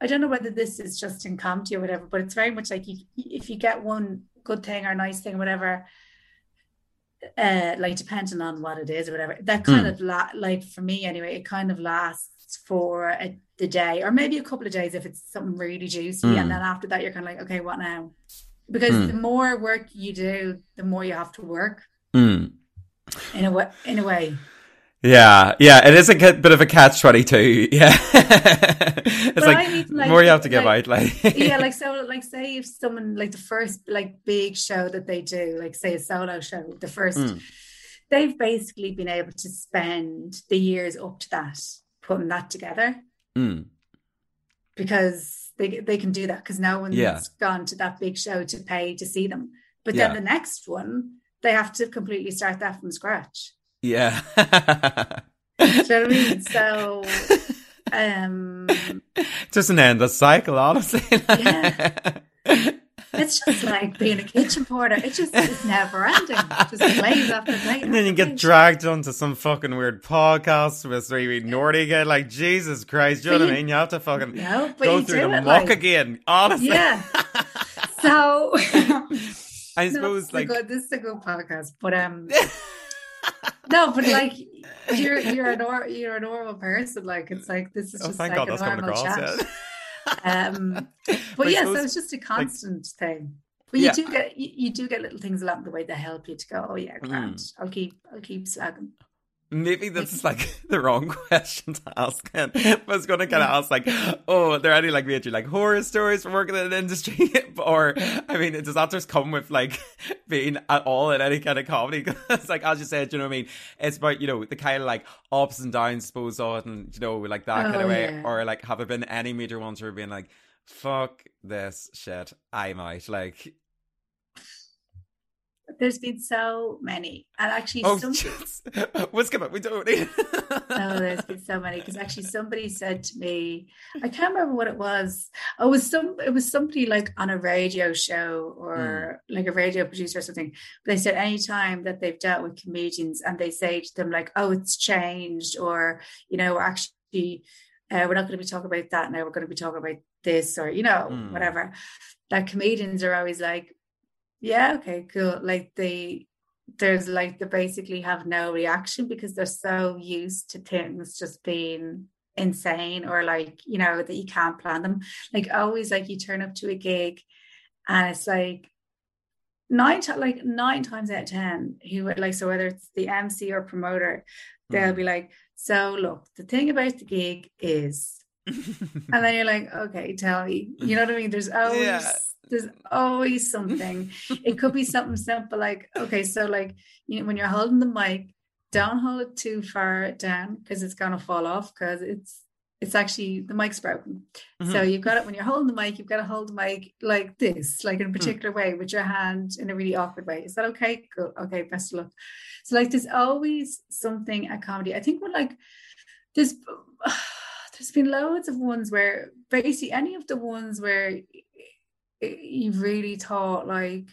I don't know whether this is just in comedy or whatever, but it's very much like you, if you get one good thing or nice thing, or whatever, uh, like depending on what it is or whatever, that kind Mm. of la- like for me anyway, it kind of lasts for a, the day or maybe a couple of days if it's something really juicy, Mm. and then after that you're kind of like, okay, what now? Because Mm. the more work you do, the more you have to work Mm. in a way. In a way, Yeah, yeah, it is a bit of a catch twenty two. (laughs) Yeah, it's But like, I mean, like- more you have to give like- out, like yeah. (laughs) Like so, like say if someone like the first like big show that they do, like say a solo show, the first, Mm. they've basically been able to spend the years up to that putting that together. Mm. because they they can do that because no one's Yeah. gone to that big show to pay to see them. But Yeah. then the next one, they have to completely start that from scratch. yeah, (laughs) Do you know what I mean? So, (laughs) um, just an endless cycle, honestly. Yeah. (laughs) it's just like being a kitchen porter. It just is never ending. Just plays after plate. And then you get plate. dragged onto some fucking weird podcast with really Nordy again. Like Jesus Christ, do you know But what I mean? You have to fucking No, go through the muck like, again. Honestly, Yeah. So, (laughs) I suppose this is a like good, this is a good podcast, but um, (laughs) no, but like you're you're a nor- you're a normal person. Like it's like this is oh, just thank like God a normal across. chat. Yeah. Um, (laughs) But but yeah, suppose, so it's just a constant thing. But Yeah. you do get you, you do get little things along the way that help you to go. Oh yeah, grand. Mm. I'll keep I'll keep slagging. Maybe this is (laughs) like (laughs) the wrong question to ask. Ken. I was going to kind of ask, like, oh, are there any like major like horror stories from working in an industry, (laughs) or I mean, does that just come with like being at all in any kind of comedy? Because like as you said, you know what I mean. It's about you know the kind of like ups and downs, suppose, of and you know like that kind Oh, of way, yeah. or like have there been any major ones where being like, fuck this shit, I'm out, like. There's been so many, and actually, Oh, some, (laughs) jeez. What's coming? We don't need. (laughs) Oh, there's been so many because actually somebody said to me, I can't remember what it was. Oh, it was some it was somebody like on a radio show or like a radio producer or something. But they said anytime that they've dealt with comedians and they say to them like, oh, it's changed, or you know, we're actually uh, we're not going to be talking about that now, we're going to be talking about this, or you know, Hmm. whatever. That comedians are always like, Yeah, okay, cool. Like they there's like they basically have no reaction because they're so used to things just being insane or like you know that you can't plan them like always like you turn up to a gig and it's like nine to, like nine times out of ten who would like so whether it's the MC or promoter they'll mm. be like so look the thing about the gig is and then you're like okay tell me you know what I mean there's (laughs) always yeah. there's always something it could be something simple like okay so like you know when you're holding the mic don't hold it too far down because it's gonna fall off because it's it's actually the mic's broken. Mm-hmm. So you've got it when you're holding the mic, you've got to hold the mic like this, like in a mm. particular mm. way with your hand in a really awkward way. Is that okay? Cool. Okay, best of luck. So like there's always something at comedy. I think when like there's (sighs) (sighs) there's been loads of ones where basically any of the ones where you've really thought like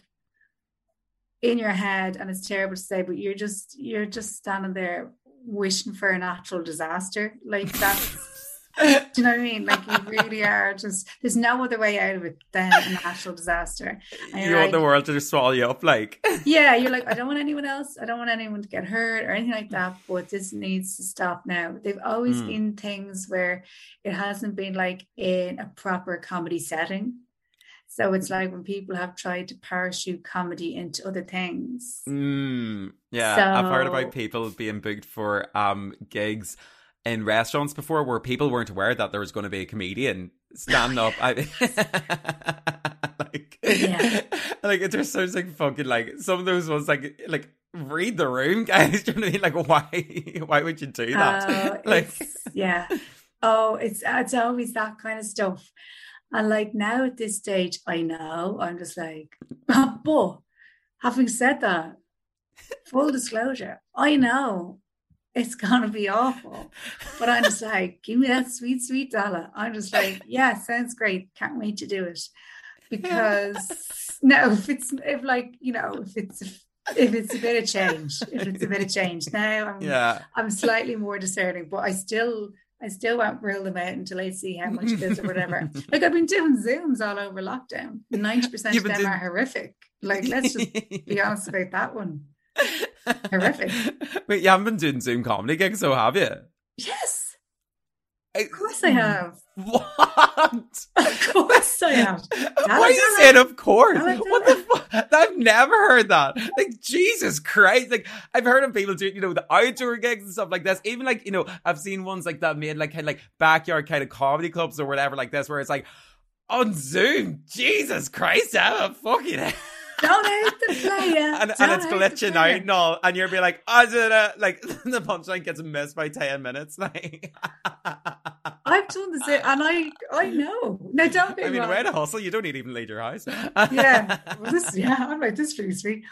in your head and it's terrible to say, but you're just you're just standing there wishing for a natural disaster. Like that's Do you know what I mean? Like you really are just there's no other way out of it than a natural disaster. And you want like, the world to just swallow you up, like Yeah, you're like, I don't want anyone else, I don't want anyone to get hurt or anything like that, but this needs to stop now. They've always mm. been things where it hasn't been like in a proper comedy setting. So it's like when people have tried to parachute comedy into other things. Mm, yeah, so, I've heard about people being booked for um gigs in restaurants before where people weren't aware that there was going to be a comedian stand up. I, (laughs) like, yeah. like it just sounds like fucking like some of those ones like like read the room, guys. (laughs) Do you know what I mean? Like why why would you do that? Uh, like yeah. Oh, it's it's always that kind of stuff. And like now at this stage, I know I'm just like, (laughs) but having said that, full disclosure, I know it's gonna be awful. But I'm just like, give me that sweet, sweet dollar. I'm just like, yeah, sounds great. Can't wait to do it. Because no, if it's if like, you know, if it's if it's a bit of change, if it's a bit of change. Now I'm yeah. I'm slightly more discerning, but I still I still won't rule them out until I see how much it is or whatever. (laughs) like I've been doing Zooms all over lockdown. (laughs) 90% of them are horrific. Like let's just be honest about that one. (laughs) Horrific. Wait, you haven't been doing Zoom comedy gigs, so have you? Yes. Of course I have. What? Of course I have. (laughs) Why are you saying of course? What the fuck? I've never heard that. Like, Jesus Christ. Like, I've heard of people doing, you know, the outdoor gigs and stuff like this. Even like, you know, I've seen ones like that made like kind of like backyard kind of comedy clubs or whatever like this, where it's like on Zoom. Jesus Christ, I'm a fucking (laughs) don't player. (laughs) and, and it's glitching out and all, and you'll be like, I did it. Like (laughs) the punchline gets missed by ten minutes. (laughs) Like I've done the same, and I I know. No, don't. Be I mean, wrong. way to hustle. You don't need even leave your house. yeah, well, this yeah, I'm like this pretty sweet.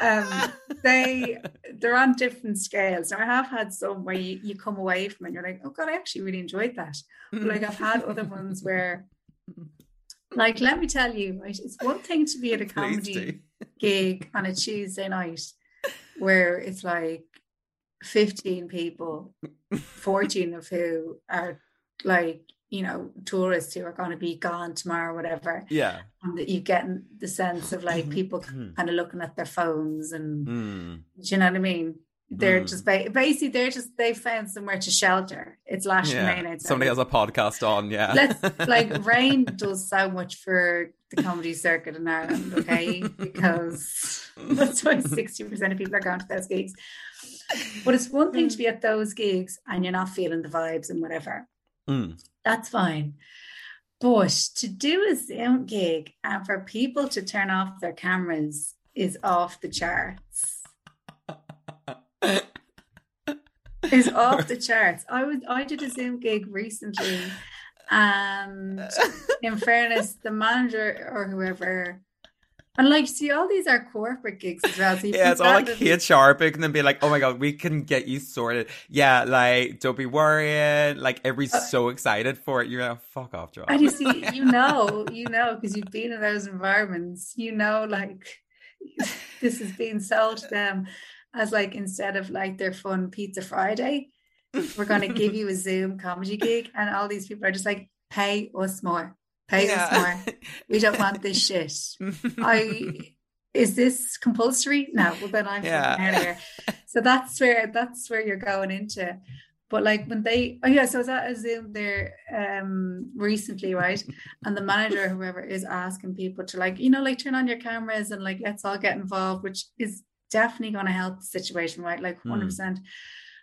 Um, they they're on different scales. Now I have had some where you, you come away from and you're like, oh god, I actually really enjoyed that. But like I've had other ones where like, let me tell you, right? It's one thing to be at a comedy gig on a Tuesday night where it's like 15 people, 14 of who are like, you know, tourists who are going to be gone tomorrow, or whatever. Yeah. And that you get the sense of like people mm-hmm. kind of looking at their phones and, mm. do you know what I mean? They're mm. just basically they're just they found somewhere to shelter. It's lashing yeah. rain outside. Somebody has a podcast on, yeah. Let's like (laughs) rain does so much for the comedy circuit in Ireland, okay? Because (laughs) that's why sixty percent of people are going to those gigs. But it's one thing to be at those gigs and you're not feeling the vibes and whatever. Mm. That's fine. But to do a Zoom gig and for people to turn off their cameras is off the charts is off the charts. I was I did a Zoom gig recently, and (laughs) in fairness, the manager or whoever. And like, see, all these are corporate gigs as well. So yeah, it's all like HR big and then be like, oh my God, we can get you sorted. Yeah, like, don't be worrying. Like, everybody's uh, so excited for it. You're like, fuck off, John. And you see, (laughs) you know, you know, because you've been in those environments, you know, like, (laughs) this is being sold to them as like instead of like their fun pizza Friday, (laughs) we're going to give you a Zoom comedy gig, and all these people are just like, pay us more, pay yeah. us more. (laughs) We don't want this shit. (laughs) I is this compulsory? No, well then I'm yeah. here. So that's where that's where you're going into. But like when they, oh yeah, so I was at a Zoom there um recently, right? And the manager, whoever, is asking people to like, you know, like turn on your cameras and like let's all get involved, which is definitely going to help the situation, right? Like 100%. Mm.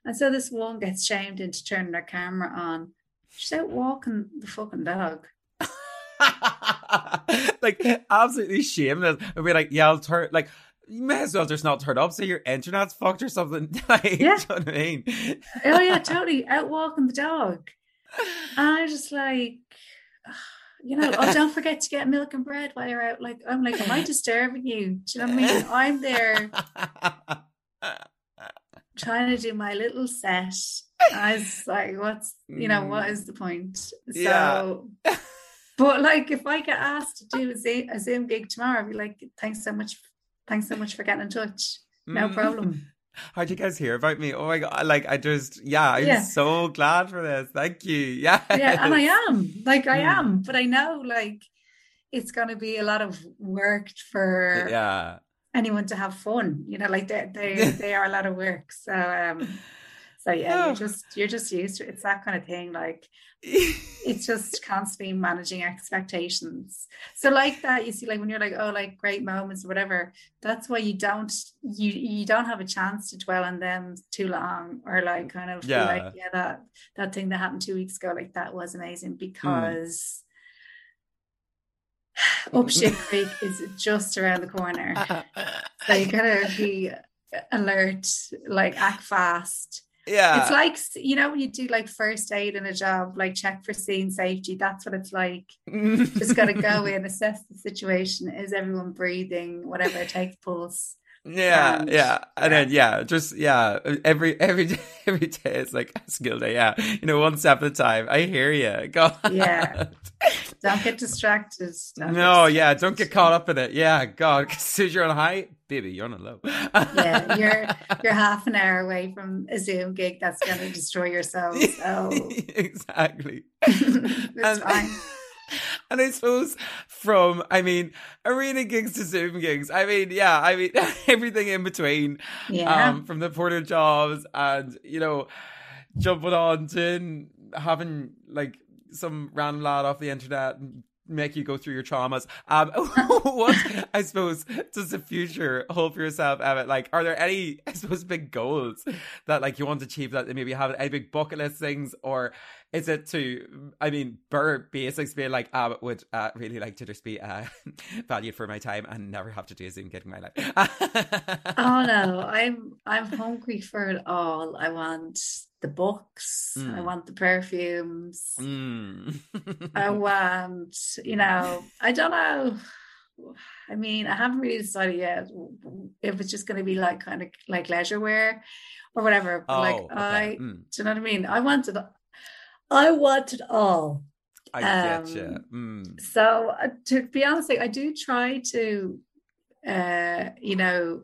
And so this woman gets shamed into turning her camera on. She's out walking the fucking dog. (laughs) like absolutely shameless. And we're like, yeah, I'll turn like you may as well just not turn up, say your internet's fucked or something. (laughs) like, yeah. you know what I mean? oh yeah, (laughs) totally. Out walking the dog. And I just like you know, oh don't forget to get milk and bread while you're out. Like I'm like, am I disturbing you? Do you know what I mean? I'm there trying to do my little set. I was like, what's you know, what is the point? (laughs) So yeah. but like if I get asked to do a Zoom, a Zoom gig tomorrow, I'd be like, thanks so much, thanks so much for getting in touch. No mm. problem. How'd you guys hear about me? Oh my god! Like I just, yeah, I'm yeah. so glad for this. Thank you. Yeah, (laughs) yeah, and I am. Like I mm. am, but I know like it's going to be a lot of work for yeah anyone to have fun. You know, like they they (laughs) they are a lot of work. So um, so yeah, you're just you're just used to it. It's that kind of thing. Like (laughs) it's just constantly managing expectations. So like that, you see, like when you're like, oh, like great moments or whatever, that's why you don't you you don't have a chance to dwell on them too long or like kind of yeah. like, yeah, that that thing that happened two weeks ago, like that was amazing hmm. because (sighs) mm. up creek is just around the corner. (laughs) so you gotta be alert, like act fast yeah. It's like, you know, when you do like first aid in a job, like check for scene safety, that's what it's like. Just got to go (laughs) in, assess the situation. Is everyone breathing? Whatever, take pulse. Yeah, and, yeah, and yeah. then yeah, just yeah, every every day, (laughs) every day is like a skill day. Yeah, you know, one step at a time. I hear you. God. Yeah. Don't get distracted. Don't no, get yeah, don't get caught up in it. Yeah, God, as soon as you're on high, baby, you're on a low. (laughs) yeah, you're (laughs) you're half an hour away from a Zoom gig that's going to destroy yourself. (laughs) So exactly, it's and, fine. And I suppose from, I mean, arena gigs to Zoom gigs. I mean, yeah, I mean, everything in between. Yeah. Um, from the porter jobs and, you know, jumping on to having like some random lad off the internet make you go through your traumas. Um, (laughs) what I suppose does the future hold for yourself, Emma? Like, are there any, I suppose, big goals that like you want to achieve that maybe have any big bucket list things, or is it to, I mean, Burr basics being like, I uh, would uh, really like to just be uh, (laughs) valued for my time and never have to do a Zoom gig in my life. (laughs) oh no, I'm I'm hungry for it all. I want the books. Mm. I want the perfumes. Mm. I (laughs) want, you know, I don't know. I mean, I haven't really decided yet if it's just going to be like kind of like leisure wear or whatever. But oh, like, okay. I, mm. do you know what I mean? I wanted, I want it all. I um, get you. Mm. So, uh, to be honest, like, I do try to, uh, you know,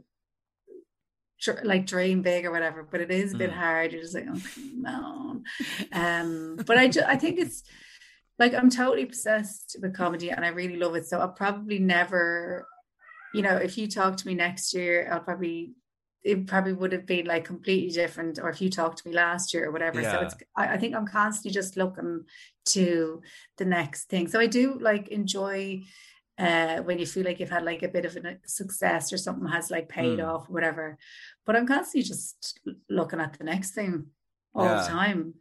tr- like dream big or whatever, but it is a bit mm. hard. You're just like, oh, no. (laughs) Um, but I, ju- I think it's like I'm totally obsessed with comedy and I really love it. So I'll probably never, you know, if you talk to me next year, I'll probably it probably would have been like completely different or if you talked to me last year or whatever yeah. so it's I, I, think i'm constantly just looking to the next thing so i do like enjoy uh, when you feel like you've had like a bit of a success or something has like paid mm. off, whatever. But I'm constantly just looking at the next thing all yeah. the time.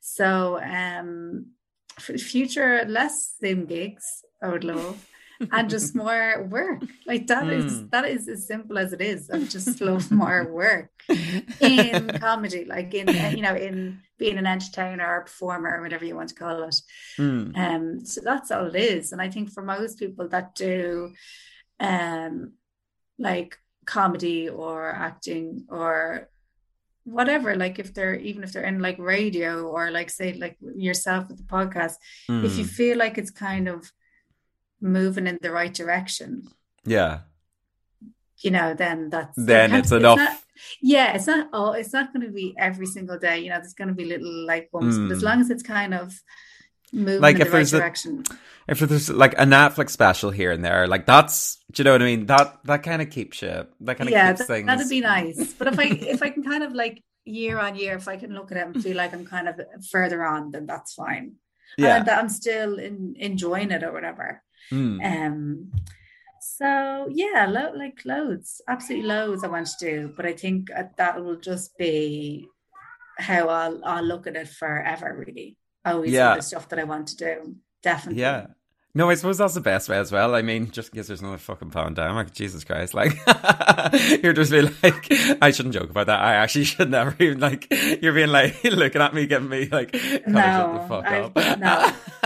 So um, for the future, less Zoom gigs, I would love and just (laughs) more work. Like that mm. is that is as simple as it is. I just love (laughs) more work in (laughs) comedy, like in you know in being an entertainer or performer or whatever you want to call it. Mm. Um, so that's all it is. And I think for most people that do, um, like comedy or acting or whatever like if they're even if they're in like radio or like say like yourself with the podcast mm. if you hmm. feel like it's kind of moving in the right direction. Yeah. You know, then that's then it's, enough. It's not, yeah, it's not oh, it's not going to be every single day. You know, there's going to be little like bumps, mm. but as hmm. long as it's kind of moving like in if the right there's direction. A, if there's like a Netflix special here and there, like that's do you know what I mean? That that kind of keeps you. That kind of yeah, keeps that, things. That'd be nice. But if I if I can kind of like year on year, if I can look at it and feel like I'm kind of further on, then that's fine. Yeah. And that I'm still in, enjoying it or whatever. Mm. Um, so yeah, lo- like loads, absolutely loads I want to do, but I think that will just be how I'll I'll look at it forever. Really, always Yeah. the stuff that I want to do. Definitely. Yeah. No, I suppose that's the best way as well. I mean, just in case there's another fucking pandemic, Jesus Christ, like (laughs) you're just being like, I shouldn't joke about that. I actually should never even like. You're being like (laughs) looking at me, giving me like, "Can I shut the fuck up. (laughs)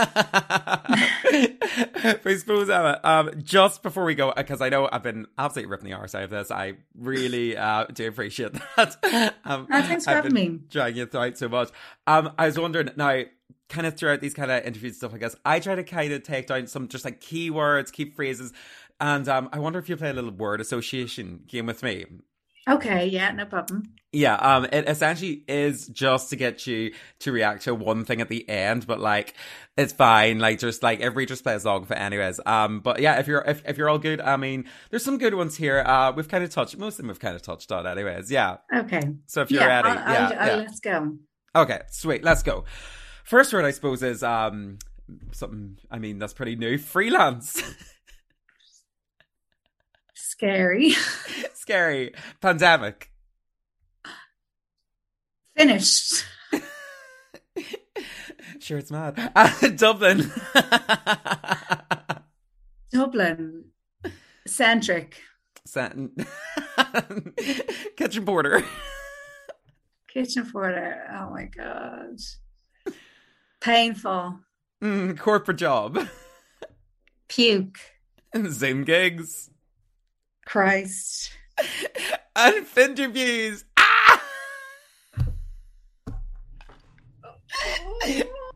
but I suppose Emma, um, just before we go, because I know I've been absolutely ripping the arse out of this, I really uh, do appreciate that. Um, Oh, thanks for I've having me. dragging it throughout so much. Um, I was wondering now, kind of throughout these kind of interviews and stuff, I guess I try to kind of take down some just like keywords, key phrases, and um, I wonder if you play a little word association game with me. Okay, yeah, no problem. Yeah, um, it essentially is just to get you to react to one thing at the end, but like it's fine. Like just like every just play along for anyways. Um, but yeah, if you're if, if you're all good, I mean, there's some good ones here. Uh, we've kind of touched most of them. We've kind of touched on anyways. Yeah. Okay. So if you're yeah, ready, I'll- yeah, I'll- I'll- yeah. let's go. Okay, sweet. Let's go. First word, I suppose, is um something. I mean, that's pretty new. Freelance, Scary. (laughs) scary, pandemic, Finished. (laughs) Sure, it's mad. Uh, (laughs) Dublin. Dublin. Centric. Satin. Kitchen porter. Kitchen porter. Oh my god. Painful. Mm, corporate job. Puke. (laughs) Zoom gigs. Christ. (laughs) And interviews. Ah! (laughs)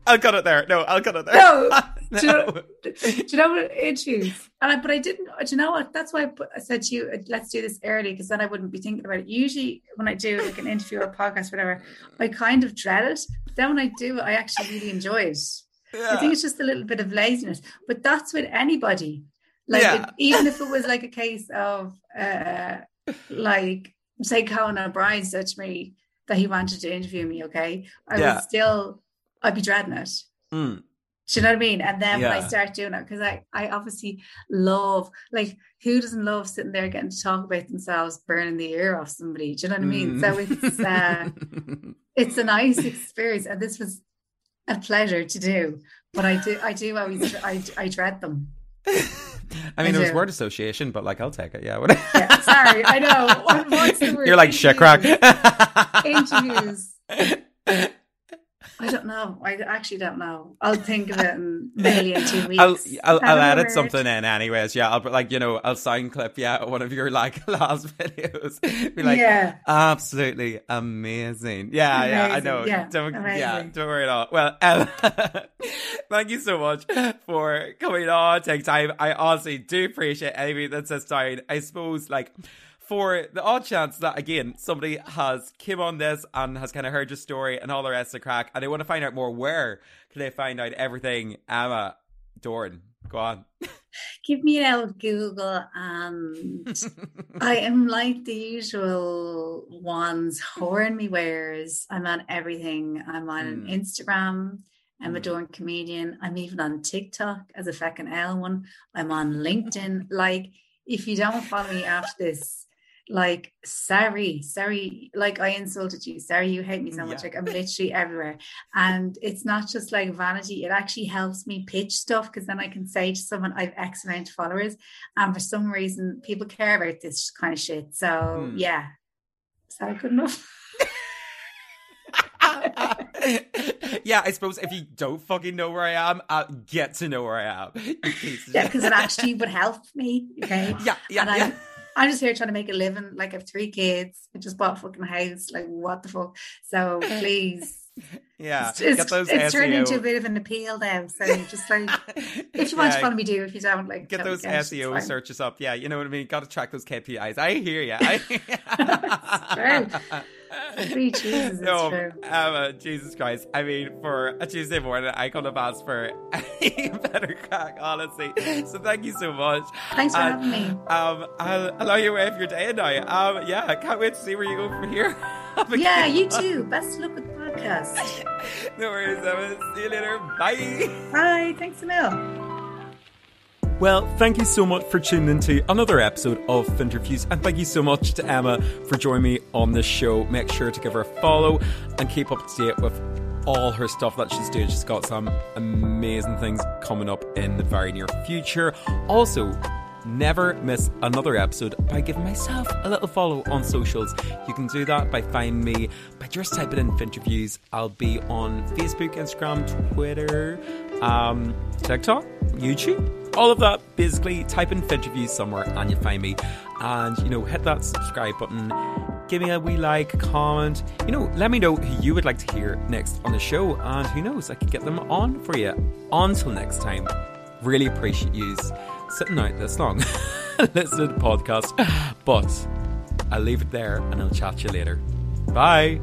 I'll cut it there. No, I'll cut it there. No. (laughs) Do you know, do you know what issues? And I, but I didn't. Do you know what? That's why I, put, I said to you, let's do this early because then I wouldn't be thinking about it. Usually, when I do like an interview or a podcast, whatever, I kind of dread it. But then when I do it, I actually really enjoy it. I think it's just a little bit of laziness, but that's with anybody. Like Yeah. it- even if it was like a case of uh like say Conan O'Brien said to me that he wanted to interview me, okay, I Yeah. would still I'd be dreading it. Mm. Do you know what I mean? And then when I start doing it, because I, I obviously love, like, who doesn't love sitting there getting to talk about themselves, burning the ear off somebody? Do you know what I mean? So it's uh, (laughs) it's a nice experience, and this was a pleasure to do. But I do, I do always, I, I dread them. I mean, I it was word association, but like, I'll take it. Yeah. Yeah, sorry, I know. What- (laughs) what's the word? You're like shit crack. Interviews. (laughs) I don't know. I actually don't know. I'll think of it in maybe in two weeks. I'll I'll, I'll edit word. something in anyways. Yeah, I'll put like you know I'll sound clip yeah one of your like (laughs) last videos. (laughs) Be like yeah. absolutely amazing. Yeah, yeah, I know. Yeah, don't yeah, don't worry at all. Well, Ella, (laughs) thank you so much for coming on. Take time. I honestly do appreciate anybody that says down. I suppose like. For the odd chance that again somebody has came on this and has kind of heard your story and all the rest of the crack, and they want to find out more, where can they find out everything? Emma, Doran, go on. (laughs) Give me an old Google and (laughs) I am like the usual ones, horn me wares. I'm on everything. I'm on Mm. Instagram. I'm a Mm. Doran comedian. I'm even on TikTok as a feckin' L one. I'm on LinkedIn. Like, if you don't follow me after this, like, sorry, sorry, like I insulted you. Sorry, you hate me so much. Yeah. Like, I'm literally everywhere. And it's not just like vanity, it actually helps me pitch stuff because then I can say to someone, I've X amount of followers. And for some reason, people care about this kind of shit. So, Hmm. yeah. Is that good enough? (laughs) yeah, I suppose if you don't fucking know where I am, uh, get to know where I am. You piece of Yeah, because it actually would help me. Okay. (laughs) yeah, yeah, and yeah. I'm, I'm just here trying to make a living. Like I have three kids. I just bought a fucking house. Like what the fuck? So please, (laughs) yeah. it's, it's, get those it's turned into a bit of an appeal now. So just like, if you want to (laughs) follow me, do. If you don't, like, Get those get SEO fine. searches up. Yeah, you know what I mean? Got to track those KPIs. I hear you. (laughs) I (laughs) Three cheeses, no, true. Emma, Jesus Christ. I mean, for a Tuesday morning, I couldn't have asked for (laughs) any better crack, honestly. So thank you so much. Thanks for And, having me. Um, I'll allow you away if you're day now. Um, yeah, I can't wait to see where you go from here. (laughs) yeah, you too. Best of luck with the podcast. no worries, Emma. See you later. Bye. Bye. Thanks a mil. Well, thank you so much for tuning into another episode of Finterviews, and thank you so much to Emma for joining me on this show. Make sure to give her a follow and keep up to date with all her stuff that she's doing. She's got some amazing things coming up in the very near future. Also, never miss another episode by giving myself a little follow on socials. You can do that by finding me by just typing in Finterviews. I'll be on Facebook, Instagram, Twitter, um, TikTok, YouTube, all of that. Basically, type in Finterviews somewhere and you find me. And, you know, hit that subscribe button. Give me a wee like, comment. You know, let me know who you would like to hear next on the show. And who knows, I could get them on for you. Until next time, really appreciate you sitting out this long (laughs) listening to the podcast. But I'll leave it there and I'll chat to you later. Bye.